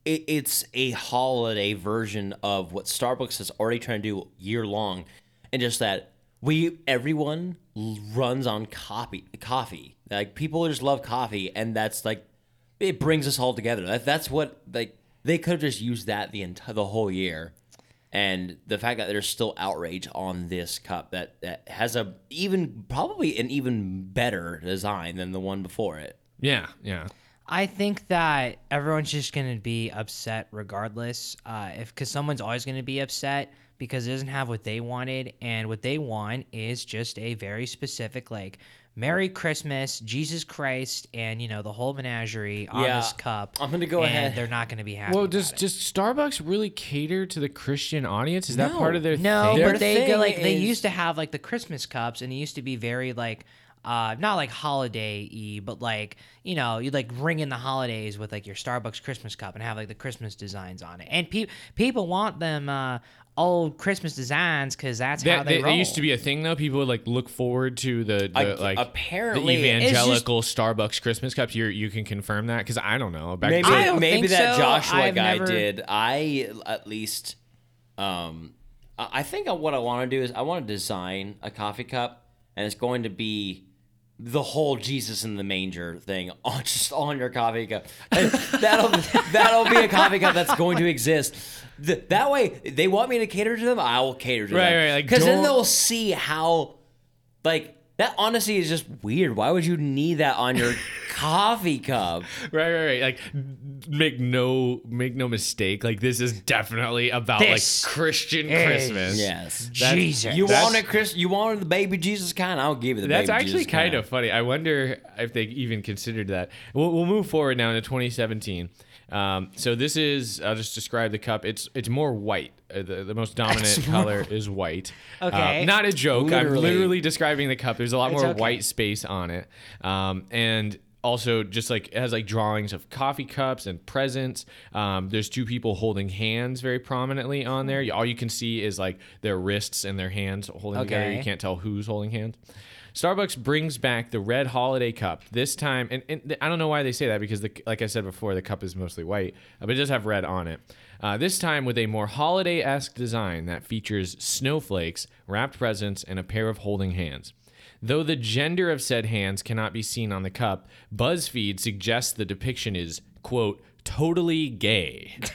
it, it's a holiday version of what Starbucks is already trying to do year long, and just that we everyone runs on coffee. Coffee, like people just love coffee, and that's like it brings us all together. That that's what like they could have just used that the entire the whole year. And the fact that there's still outrage on this cup that, that has a even probably an even better design than the one before it. yeah, yeah. I think that everyone's just gonna be upset regardless. Uh, if because someone's always gonna be upset because it doesn't have what they wanted, and what they want is just a very specific like Merry Christmas, Jesus Christ, and you know the whole menagerie on Yeah, this cup. I'm gonna go and ahead- They're not gonna be happy. Well, about does it. does Starbucks really cater to the Christian audience? Is that part of their No, thing? Their but they go thing like they used to have like the Christmas cups, and it used to be very like uh, not like holiday y, but like you know, you like ring in the holidays with like your Starbucks Christmas cup and have like the Christmas designs on it. And pe- people want them uh, old Christmas designs because that's how That, they that, roll. that used to be a thing though. People would like look forward to the, the I- like apparently- the It's just- evangelical Starbucks Christmas cups. You you can confirm that because I don't know. Back Maybe I don't maybe think that so. Joshua I've guy never- did. I at least, um, I I think what I want to do is I want to design a coffee cup, and it's going to be the whole Jesus in the manger thing on just on your coffee cup. And that'll that'll be a coffee cup that's going to exist. Th- that way, they want me to cater to them. I will cater to Right, them. right, like, because then they'll see how, like. That honestly is just weird. Why would you need that on your coffee cup? right, right, right. Like make no make no mistake. Like this is definitely about This like Christian is- Christmas. Yes. Jesus. You That's- wanted Chris? You wanted the baby Jesus kind? I'll give you the baby. That's baby actually Jesus kind of funny. I wonder if they even considered that. We'll, we'll move forward now into 2017. Um, so this is I'll just describe the cup. It's it's more white. Uh, the, the most dominant color is white. Uh, Okay. not a joke. I'm Literally. literally describing the cup. There's a lot It's more okay. white space on it. Um, and also just like it has like drawings of coffee cups and presents. Um, there's two people holding hands very prominently on there. All you can see is like their wrists and their hands holding together. You can't tell who's holding hands. Starbucks brings back the red holiday cup this time, and, and I don't know why they say that because, the, like I said before, the cup is mostly white, uh, but it does have red on it. Uh, this time with a more holiday-esque design that features snowflakes, wrapped presents, and a pair of holding hands. Though the gender of said hands cannot be seen on the cup, BuzzFeed suggests the depiction is quote totally gay.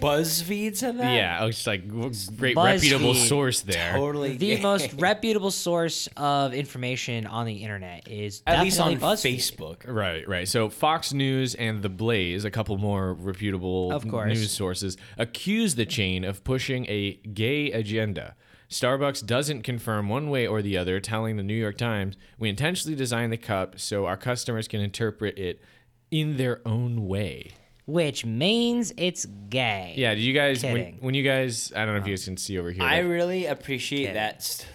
BuzzFeed said that. yeah, it's like w- great BuzzFeed. reputable source there. totally. the gay. most reputable source of information on the internet is at least on definitely BuzzFeed. Facebook. Right, right. So Fox News and The Blaze, a couple more reputable Of course. news sources, accuse the chain of pushing a gay agenda. Starbucks doesn't confirm one way or the other, telling the New York Times, "We intentionally designed the cup so our customers can interpret it in their own way." which means it's gay. Yeah, do you guys when, Kidding. when you guys I don't know if you guys can see over here. I but- really appreciate that st-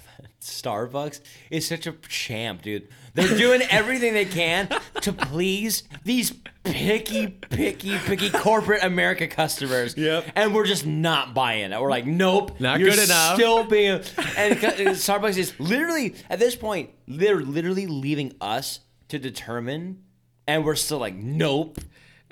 Starbucks is such a champ, dude. They're doing everything they can to please these picky, picky, picky corporate America customers. Yep. And we're just not buying it. We're like, nope, Not you're good enough. Still being, and and Starbucks is literally at this point, they're literally leaving us to determine, and we're still like, nope.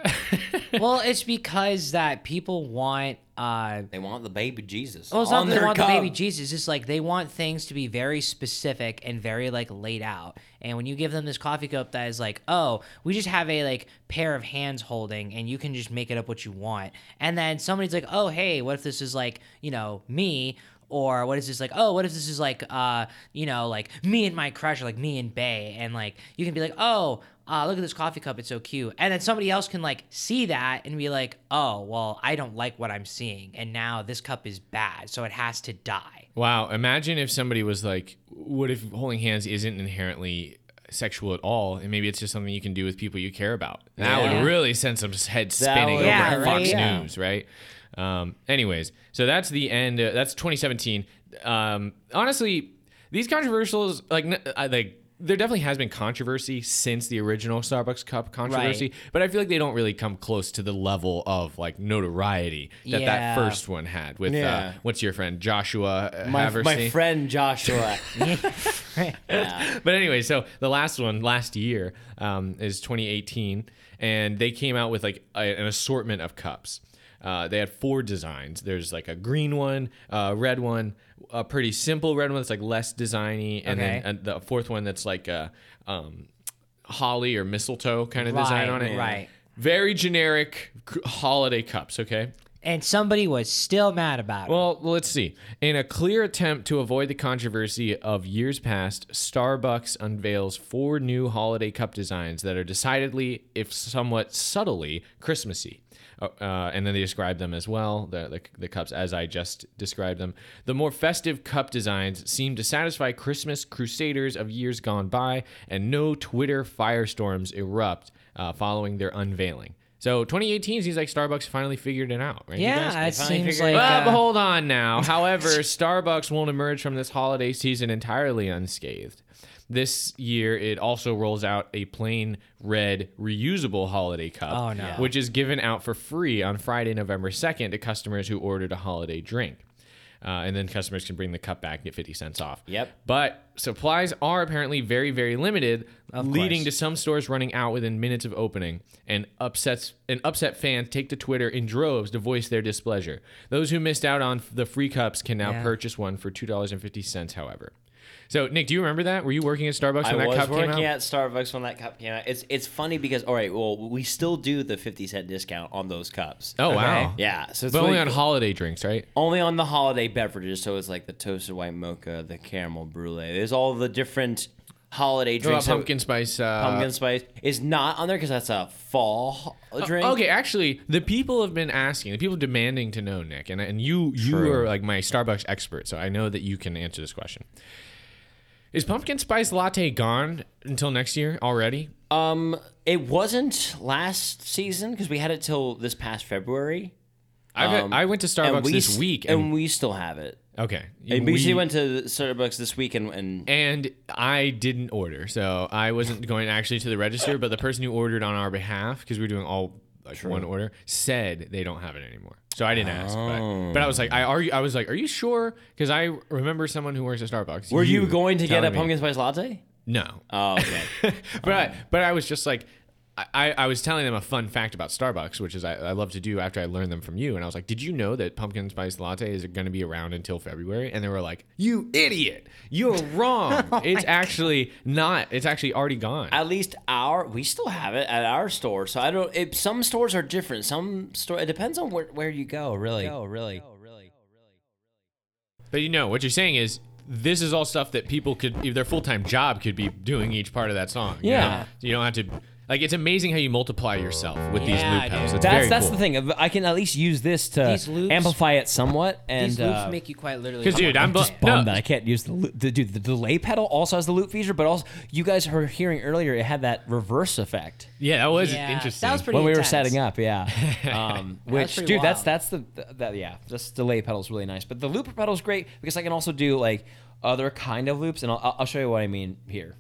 well, it's because that people want uh They want the baby Jesus. well, it's not they want cup. the baby Jesus. It's like they want things to be very specific and very like laid out. And when you give them this coffee cup that is like, oh, we just have a like pair of hands holding, and you can just make it up what you want. And then somebody's like, oh, hey, what if this is like, you know, me? Or what is this like? Oh, what if this is like, uh, you know, like me and my crush, or like me and Bay, and like you can be like, oh, uh, look at this coffee cup, it's so cute. And then somebody else can like see that and be like, oh, well, I don't like what I'm seeing, and now this cup is bad, so it has to die. Wow, imagine if somebody was like, what if holding hands isn't inherently sexual at all, and maybe it's just something you can do with people you care about. That Yeah. would really send some head spinning would- over Yeah, at right? Fox Yeah. News, right? Um, anyways, so that's the end. Uh, that's 2017. Um, honestly, these controversials, like, n- I, like. There definitely has been controversy since the original Starbucks cup controversy, but I feel like they don't really come close to the level of like notoriety that Yeah. that first one had with uh, what's your friend Joshua uh, My, my friend Joshua. yeah. But anyway, so the last one last year um, is 2018, and they came out with like a, an assortment of cups. Uh, they had four designs. There's like a green one, a red one, a pretty simple red one that's like less designy, and Okay. then uh, the fourth one that's like a um, holly or mistletoe kind of design Right, on it. right. Very generic c- holiday cups. Okay. And somebody was still mad about it. Well, let's see. In a clear attempt to avoid the controversy of years past, Starbucks unveils four new holiday cup designs that are decidedly, if somewhat subtly, Christmassy. Uh, uh, and then they describe them as well, the, the, the cups as I just described them. The more festive cup designs seem to satisfy Christmas crusaders of years gone by, and no Twitter firestorms erupt uh, following their unveiling. So 2018 seems like Starbucks finally figured it out, right? yeah, it seems figured like it Well, uh, but hold on now. However, Starbucks won't emerge from this holiday season entirely unscathed. This year, it also rolls out a plain red reusable holiday cup, Oh, no. which is given out for free on Friday, November 2nd to customers who ordered a holiday drink. Uh, and then customers can bring the cup back and get 50 cents off. Yep. But supplies are apparently very, very limited, leading course. to some stores running out within minutes of opening. And upsets and upset fans take to Twitter in droves to voice their displeasure. Those who missed out on the free cups can now Yeah. purchase one for two dollars and fifty cents. However, so Nick, do you remember that? Were you working at Starbucks when I that cup came out? I was working at Starbucks when that cup came out. It's it's funny because all right, well, we still do the fifty cent discount on those cups. oh wow! Yeah, so it's but only on cool. holiday drinks, right? only on the holiday beverages. So it's like the toasted white mocha, the caramel brulee. There's all the different holiday What drinks. pumpkin spice? Uh, pumpkin spice is not on there because that's a fall ho- drink. Okay, actually, the people have been asking, the people demanding to know, Nick, and and you you True. are like my Starbucks expert, so I know that you can answer this question. Is pumpkin spice latte gone until next year already? Um, it wasn't last season because we had it till this past February. Um, I went to Starbucks we this week, and, and, we still have it. okay, And we- went to Starbucks this week and, and and I didn't order, so I wasn't going actually to the register. But the person who ordered on our behalf, because we were doing all like one order, said they don't have it anymore. So I didn't ask, but, but I was like, I oh. argue, I was like, are you sure? Because I remember someone who works at Starbucks. were you, going to get a me- pumpkin spice latte? No, Oh, okay. but I, but I was just like, I, I was telling them a fun fact about Starbucks, which is I, I love to do after I learned them from you. And I was like, did you know that pumpkin spice latte is going to be around until February? And they were like, you idiot, you're wrong. Oh it's actually not. It's actually already gone. at least our we still have it at our store. So I don't. It, some stores are different. Some store. It depends on where, where you go. Really. Oh, really. Oh, really. But you know what you're saying is. This is all stuff that people could, if their full time job could be doing each part of that song. you Yeah. know? you don't have to. Like it's amazing how you multiply yourself with these Yeah, loop pedals. It's That's very that's cool. the thing. I can at least use this to These loops- amplify it somewhat. And These loops uh, make you quite literally. 'Cause, dude, I'm, just bu- bummed no, that I can't use the, loop- the dude. The delay pedal also has the loop feature, but also you guys were hearing earlier it had that reverse effect Yeah, that was Yeah, interesting. that was pretty when we were intense. setting up. Yeah, um, which pretty dude, that's wild. that's the that yeah, this delay pedal is really nice. But the looper pedal is great because I can also do like other kind of loops, and I'll I'll show you what I mean here.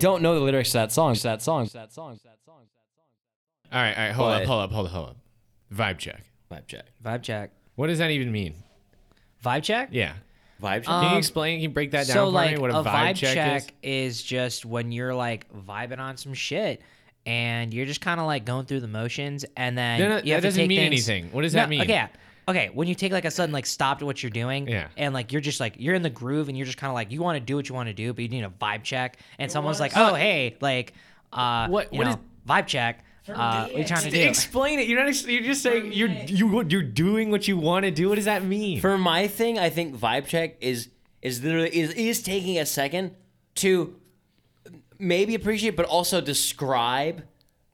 Don't know the lyrics to that song. to That song. to That song. to That song. to That song. all right, all right. Hold up, hold up, hold up, hold up. Vibe check. Vibe check. Vibe check. What does that even mean? Vibe check? Yeah. Vibe check. Can you Um, explain? Can you break that down so for like me? What a, vibe, check, is? is just when you're like vibing on some shit and you're just kind of like going through the motions and then No, no, you that to doesn't take mean things- anything. What does that mean? Okay, yeah. Okay. When you take like a sudden like stop to what you're doing, Yeah. and like you're just like you're in the groove and you're just kind of like you want to do what you want to do, but you need a vibe check, and someone's like, oh hey, like uh, What- you what know, is- vibe check? Uh, what are you trying to do? Explain it. You're not. ex- You're just saying you're you you're doing what you want to do. What does that mean? For my thing, I think vibe check is is literally is is taking a second to maybe appreciate, but also describe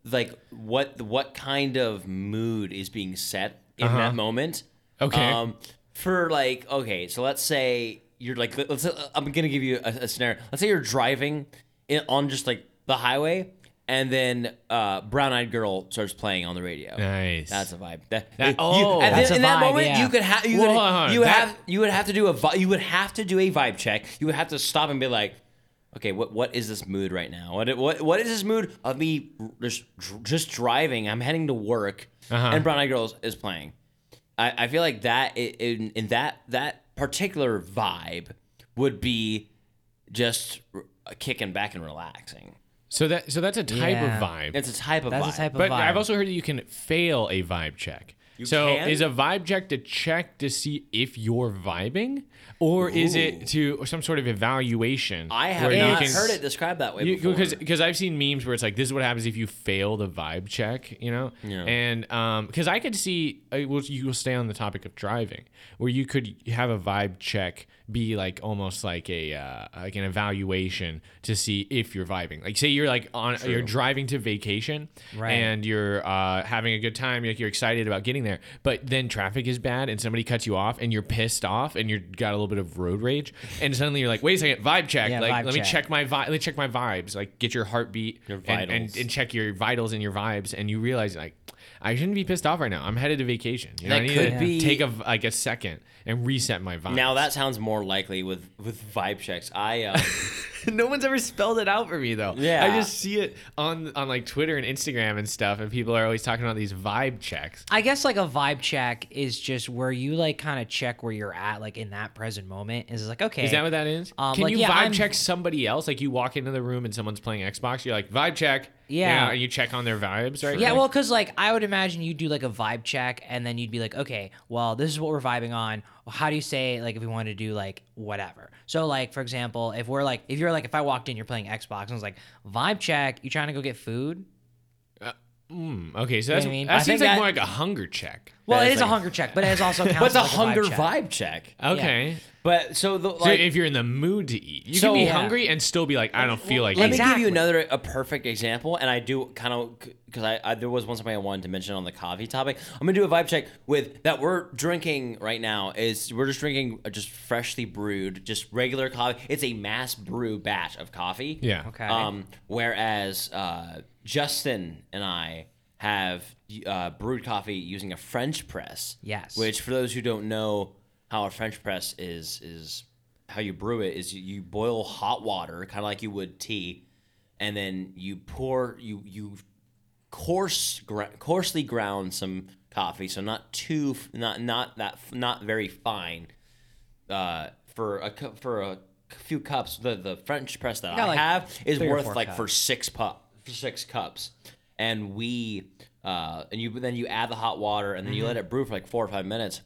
like what what kind of mood is being set in Uh-huh. that moment. Okay. Um, for like, okay, so let's say you're like, let's. I'm gonna give you a, a scenario. Let's say you're driving in, on just like the highway, and then uh, Brown Eyed Girl starts playing on the radio. Nice. That's a vibe. That, That- you- oh. and That's then a in that moment, yeah. you could have you would, you that- have you would have to do a vi- you would have to do a vibe check. You would have to stop and be like, okay, what what is this mood right now? What what what is this mood of me just just driving? I'm heading to work, Uh-huh. and Brown Eyed Girls is playing. I, I feel like that in in that that particular vibe would be just kicking back and relaxing. so that so that's a type Yeah. of vibe. It's a type of That's vibe. a type of But vibe. I've also heard that you can fail a vibe check. so can? is a vibe check to check to see if you're vibing, or is it to some sort of evaluation? I have not can- heard it described that way before. because because I've seen memes where it's like this is what happens if you fail the vibe check, you know, Yeah. and um because I could see uh, well, you will stay on the topic of driving where you could have a vibe check be like almost like a uh, like an evaluation to see if you're vibing. Like say you're like on you're driving to vacation Right. and you're uh, having a good time, like you're excited about getting there, but then traffic is bad and somebody cuts you off and you're pissed off and you've got a little bit of road rage and suddenly you're like, wait a second, vibe check, Yeah, like vibe let me check. check my vibe, let me check my vibes, like get your heartbeat Your and, and, and check your vitals and your vibes, and you realize like I shouldn't be pissed off right now. I'm headed to vacation. You know, That I need could to be- take a v- like a second and reset my vibe. now that sounds more likely with with vibe checks. I uh, no one's ever spelled it out for me though. Yeah. I just see it on on like Twitter and Instagram and stuff, and people are always talking about these vibe checks. I guess like a vibe check is just where you like kind of check where you're at, like in that present moment. Is like okay, Is that what that is? Um, Can like, you yeah, vibe I'm- check somebody else? Like you walk into the room and someone's playing Xbox, you're like vibe check. Yeah. You know, and you check on their vibes, right? Yeah, Like- well, because like I would imagine you do like a vibe check, and then you'd be like, okay, well, this is what we're vibing on. Well, how do you say like if we want to do like whatever? So like for example, if we're like if you're like if I walked in, you're playing Xbox, and I was like vibe check, you trying to go get food? Mm, okay, so that's, what I mean? that I seems like that- more like a hunger check. Well, it is is a hunger check, but it is also counts. what's a as, like, hunger vibe check. vibe check? Okay. But so the So like, if you're in the mood to eat, you So- can be Yeah. hungry and still be like, I don't feel like eating. Let eating. me give you another a perfect example, and I do kind of because I, I there was one something I wanted to mention on the coffee topic. I'm gonna do a vibe check with that we're drinking right now. Is we're just drinking just freshly brewed, just regular coffee. It's a mass brew batch of coffee. Yeah. Okay. Um, whereas uh, Justin and I have uh, brewed coffee using a French press. Yes. Which, for those who don't know how a French press is, is how you brew it is you, you boil hot water, kind of like you would tea, and then you pour you you coarse gra- coarsely ground some coffee, so not too not not that not very fine. Uh, for a for a few cups, the the French press that I like have is worth like for six for six cups, and we uh, and you then you add the hot water and then you let it brew for like four or five minutes,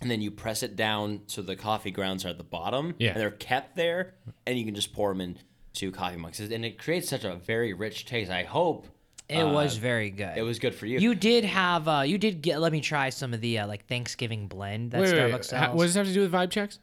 and then you press it down so the coffee grounds are at the bottom. Yeah. and they're kept there, and you can just pour them into coffee mugs, and it creates such a very rich taste. I hope It was very good. it was good for you. You did have. Uh, you did get. Let me try some of the uh, like Thanksgiving blend that Wait, wait, Starbucks wait. sells. How- what does it have to do with vibe checks?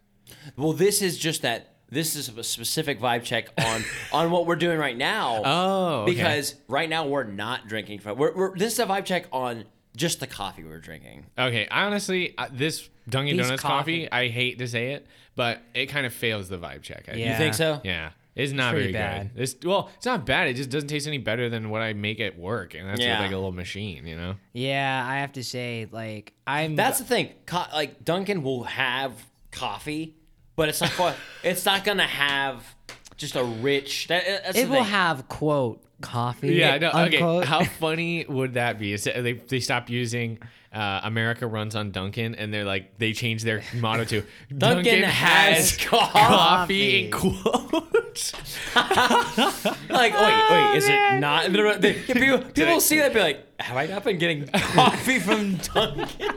Well, this is just that. This is a specific vibe check on on what we're doing right now. Oh, okay. because right now we're not drinking. We're, we're this is a vibe check on just the coffee we're drinking. Okay, I honestly, uh, this Dunkin' These Donuts coffee, coffee- I hate to say it, but it kind of fails the vibe check. I think. Yeah. You think so? Yeah. It's not pretty very bad. good. It's well, it's not bad. It just doesn't taste any better than what I make at work, and that's with, Yeah. like a little machine, you know. yeah, I have to say, like I'm. That's the thing. Co- like Dunkin' will have coffee, but it's not. quite- it's not gonna have just a rich. That, that's it the will thing. have quote coffee. Yeah, no, okay. unquote. How funny would that be? Is that They they stopped using uh, America runs on Dunkin', and they're like they change their motto to Dunkin' has coffee in quotes. like, wait, wait, is it not? They, people people see that and be like, have I not been getting coffee from Dunkin'?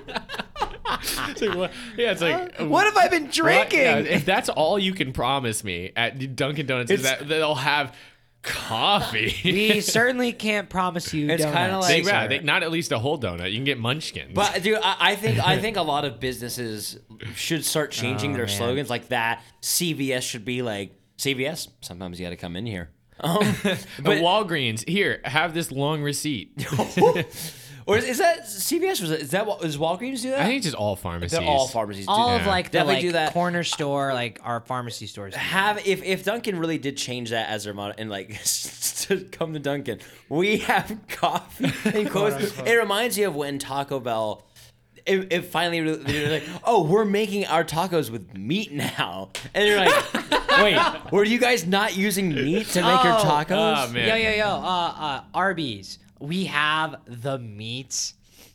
It's like, what? Yeah, it's like what have I been drinking? Yeah, if that's all you can promise me at Dunkin' Donuts is that they'll have coffee. we certainly can't promise you. It's kinda donuts. They, yeah, they, not at least a whole donut. You can get munchkins. But dude, I, I think I think a lot of businesses should start changing Oh, their man. slogans like that. CVS should be like CVS. Sometimes you got to come in here. Um, but but Walgreens, here, have this long receipt. Or is, is that CVS? Was it, is that what is Walgreens do that? I think it's just all pharmacies. They're all pharmacies. do all that. of like the Definitely like do that. corner store, like our pharmacy stores. do. have if if Dunkin' really did change that as their motto and like to come to Dunkin', we have coffee in quotes. it reminds you of when Taco Bell. It, it finally really- they're like, oh, we're making our tacos with meat now, and you're like, wait, were you guys not using meat to make your Oh, tacos? oh, man. Yo yo yo, uh, uh, Arby's. We have the meats,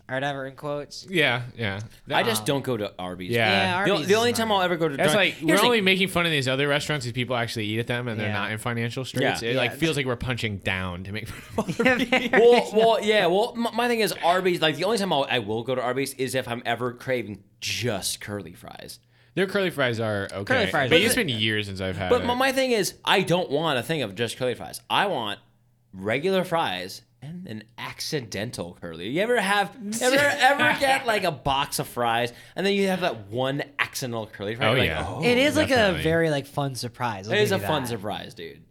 or whatever in quotes. Yeah, yeah. I just um, don't go to Arby's. Yeah. Yeah, The, Arby's the is only time. I'll ever go to That's Dun- like we're the only thing. making fun of these other restaurants because people actually eat at them and they're Yeah. not in financial straits. Yeah. It like Yeah. feels like we're punching down to make. Fun of well, well, yeah. Well, my, my thing is Arby's. Like the only time I'll, I will go to Arby's is if I'm ever craving just curly fries. Their curly fries are okay, Curly fries but are it's good. been years since I've had. But it. my, my thing is, I don't want a thing of just curly fries. I want regular fries and an accidental curly. You ever have ever ever get like a box of fries and then you have that one accidental curly fry? Oh, You're yeah. oh. It is like definitely. a very like fun surprise. I'll It is a give you fun surprise, dude.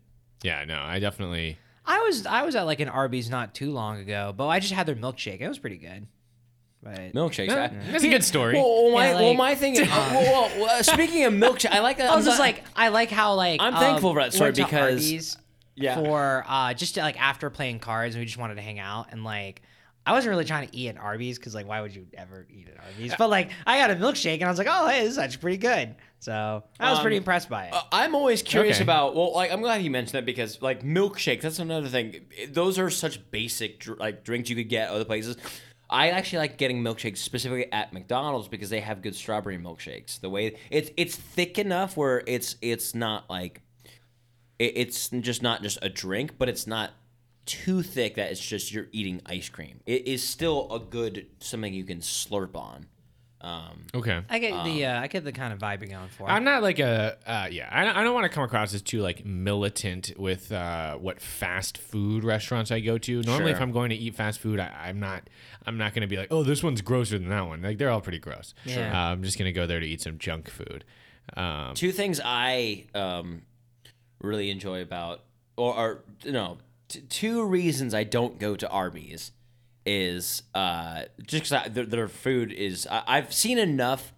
yeah, no, I definitely. I was I was at like an Arby's not too long ago, but I just had their milkshake. It was pretty good. Right. Milkshakes. Yeah, I- that's a good story. Well, well, my, Yeah, well, my thing is, uh, well, well, uh, speaking of milkshake, I like that. I was just like I like how like I'm um, thankful for that story because- Arby's Yeah. for uh just to, like after playing cards we just wanted to hang out and like I wasn't really trying to eat at Arby's because like why would you ever eat at Arby's? But like I got a milkshake and I was like oh hey this is actually pretty good. So I was Um, pretty impressed by it. Uh, I'm always curious Okay. about. Well, like I'm glad you mentioned that because like milkshakes. That's another thing. Those are such basic like drinks you could get other places. I actually like getting milkshakes specifically at McDonald's because they have good strawberry milkshakes. The way it's it's thick enough where it's it's not like it, it's just not just a drink, but it's not too thick that it's just you're eating ice cream. It is still a good something you can slurp on. Um, Okay. I get the uh, I get the kind of vibe you're going for. I'm not like a uh, yeah. I don't, I don't want to come across as too like militant with uh, what fast food restaurants I go to. Normally, if I'm going to eat fast food, I, I'm not. I'm not going to be like, oh, this one's grosser than that one. Like they're all pretty gross. Sure. Uh, I'm just going to go there to eat some junk food. Um, two things I um, really enjoy about, or, or no, t- two reasons I don't go to Arby's is uh, just because their, their food is. I, I've seen enough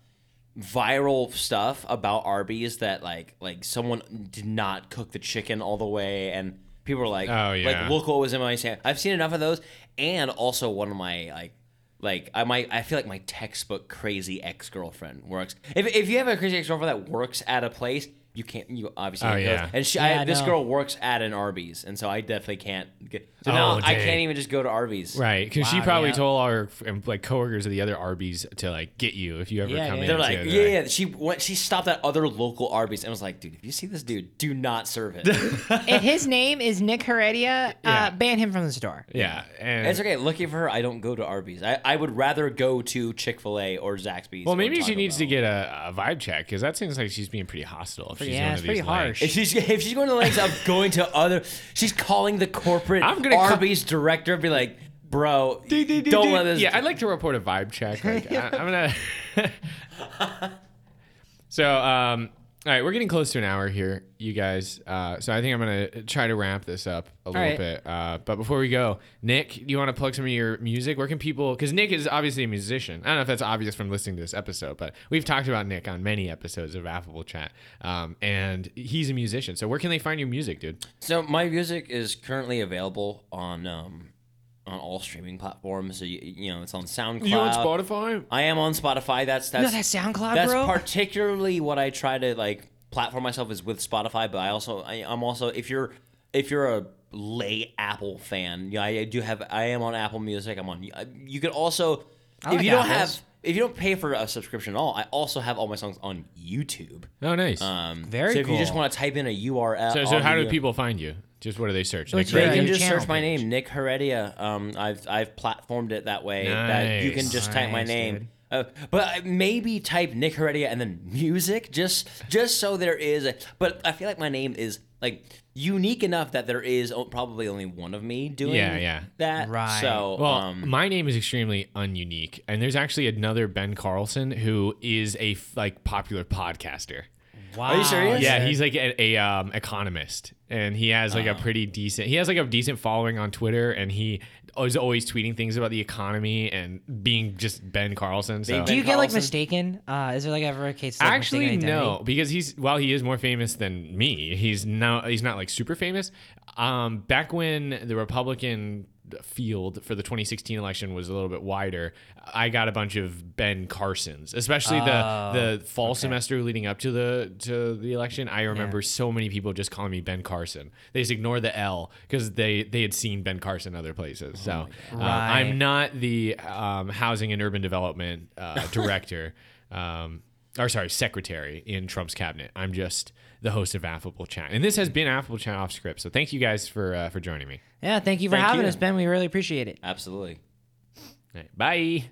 viral stuff about Arby's that like like someone did not cook the chicken all the way and people were like Oh, yeah. like look what was in my sandwich. I've seen enough of those and also one of my like like I might I feel like my textbook crazy ex girlfriend works. If if you have a crazy ex girlfriend that works at a place, you can't. You obviously. Oh, can't go- yeah. And she, Yeah, I, I this know. girl works at an Arby's, and so I definitely can't. Get, so Oh, now I can't even just go to Arby's. Right, because she probably yeah. told all her like coworkers of the other Arby's to like get you if you ever Yeah, come yeah. in. They're too. like, They're yeah, like- yeah. She went. She stopped at other local Arby's and was like, dude, if you see this dude, do not serve it. if his name is Nick Heredia, Yeah. uh, ban him from the store. yeah, and it's okay. Lucky for her, I don't go to Arby's. I, I would rather go to Chick Fil A or Zaxby's. well, maybe she Taco needs to get a, a vibe check because that seems like she's being pretty hostile. If she's Yeah, it's pretty harsh. If she's if she's going to the lengths of going to other, she's calling the corporate I'm gonna call- Arby's director, and be like, bro, lengths. don't let this. Yeah, I'd like to report a vibe check. Like, I, am gonna. so, um, all right, we're getting close to an hour here, you guys. Uh, so I think I'm gonna try to wrap this up a little right. bit. Uh, but before we go, Nick, do you want to plug some of your music? Where can people? Because Nick is obviously a musician. I don't know if that's obvious from listening to this episode, but we've talked about Nick on many episodes of Affable Chat, um, and he's a musician. So where can they find your music, dude? So my music is currently available on um on all streaming platforms. So you, you know, it's on SoundCloud. You on Spotify? I am on Spotify. That's that's No, that's SoundCloud, That's bro. particularly what I try to like platform myself is with Spotify. But I also I, I'm also if you're if you're a lay Apple fan, yeah, I do have I am on Apple Music. I'm on. You could also I if like you don't Apples. have if you don't pay for a subscription at all, I also have all my songs on YouTube. Oh, nice. Um, Very So if you just want to type in a URL, so, so how do people find you? Just what do they search? Nick it's They can just channel search my page. name, Nick Heredia. Um, I've I've platformed it that way that you can Nice. just type my Nice, name. dude. Uh, but I- maybe type Nick Heredia and then music, just just so there is. A, but I feel like my name is like unique enough that there is o- probably only one of me doing. Yeah, yeah. That Right. So Well, um, my name is extremely ununique, and there's actually another Ben Carlson who is a f- like popular podcaster. Wow. you serious? Yeah, he's like a, a um, economist, and he has like a pretty decent. He has like a decent following on Twitter, and he is always tweeting things about the economy and being just Ben Carlson. So. Being Do you Ben get like Carlson? mistaken? Uh, is there like ever a case? Like, Actually, no, because he's while he is more famous than me, he's now he's not like super famous. Um, back when the Republican field for the 2016 election was a little bit wider, I got a bunch of Ben Carsons, especially Oh, the the fall semester leading up to the to the election. I remember so many people just calling me Ben Carson. They just ignore the L because they they had seen Ben Carson other places. So uh, Right. I'm not the um, housing and urban development uh, director. Um, or sorry, secretary in Trump's cabinet. I'm just the host of Affable Chat, and this has been Affable Chat off script. So thank you guys for uh, for joining me. Yeah, thank you for Thank having you. us, Ben. We really appreciate it. absolutely. All right, bye.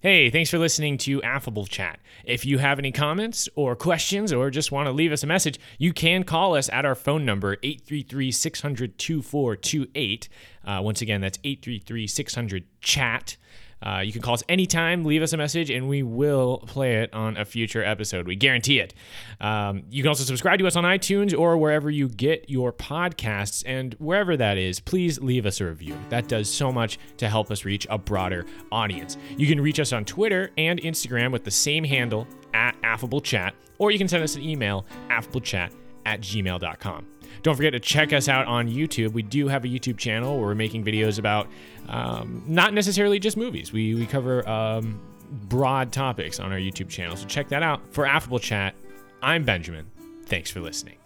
Hey, thanks for listening to Affable Chat. If you have any comments or questions or just want to leave us a message, you can call us at our phone number, 833 600 2428. Uh, Once again, that's 833 600 chat. Uh, you can call us anytime, leave us a message, and we will play it on a future episode. We guarantee it. Um, you can also subscribe to us on iTunes or wherever you get your podcasts. And wherever that is, please leave us a review. That does so much to help us reach a broader audience. You can reach us on Twitter and Instagram with the same handle at Affable Chat, or you can send us an email, affablechat at gmail.com. Don't forget to check us out on YouTube. We do have a YouTube channel where we're making videos about um, not necessarily just movies. We, we cover um, broad topics on our YouTube channel. So check that out. For Affable Chat, I'm Benjamin. Thanks for listening.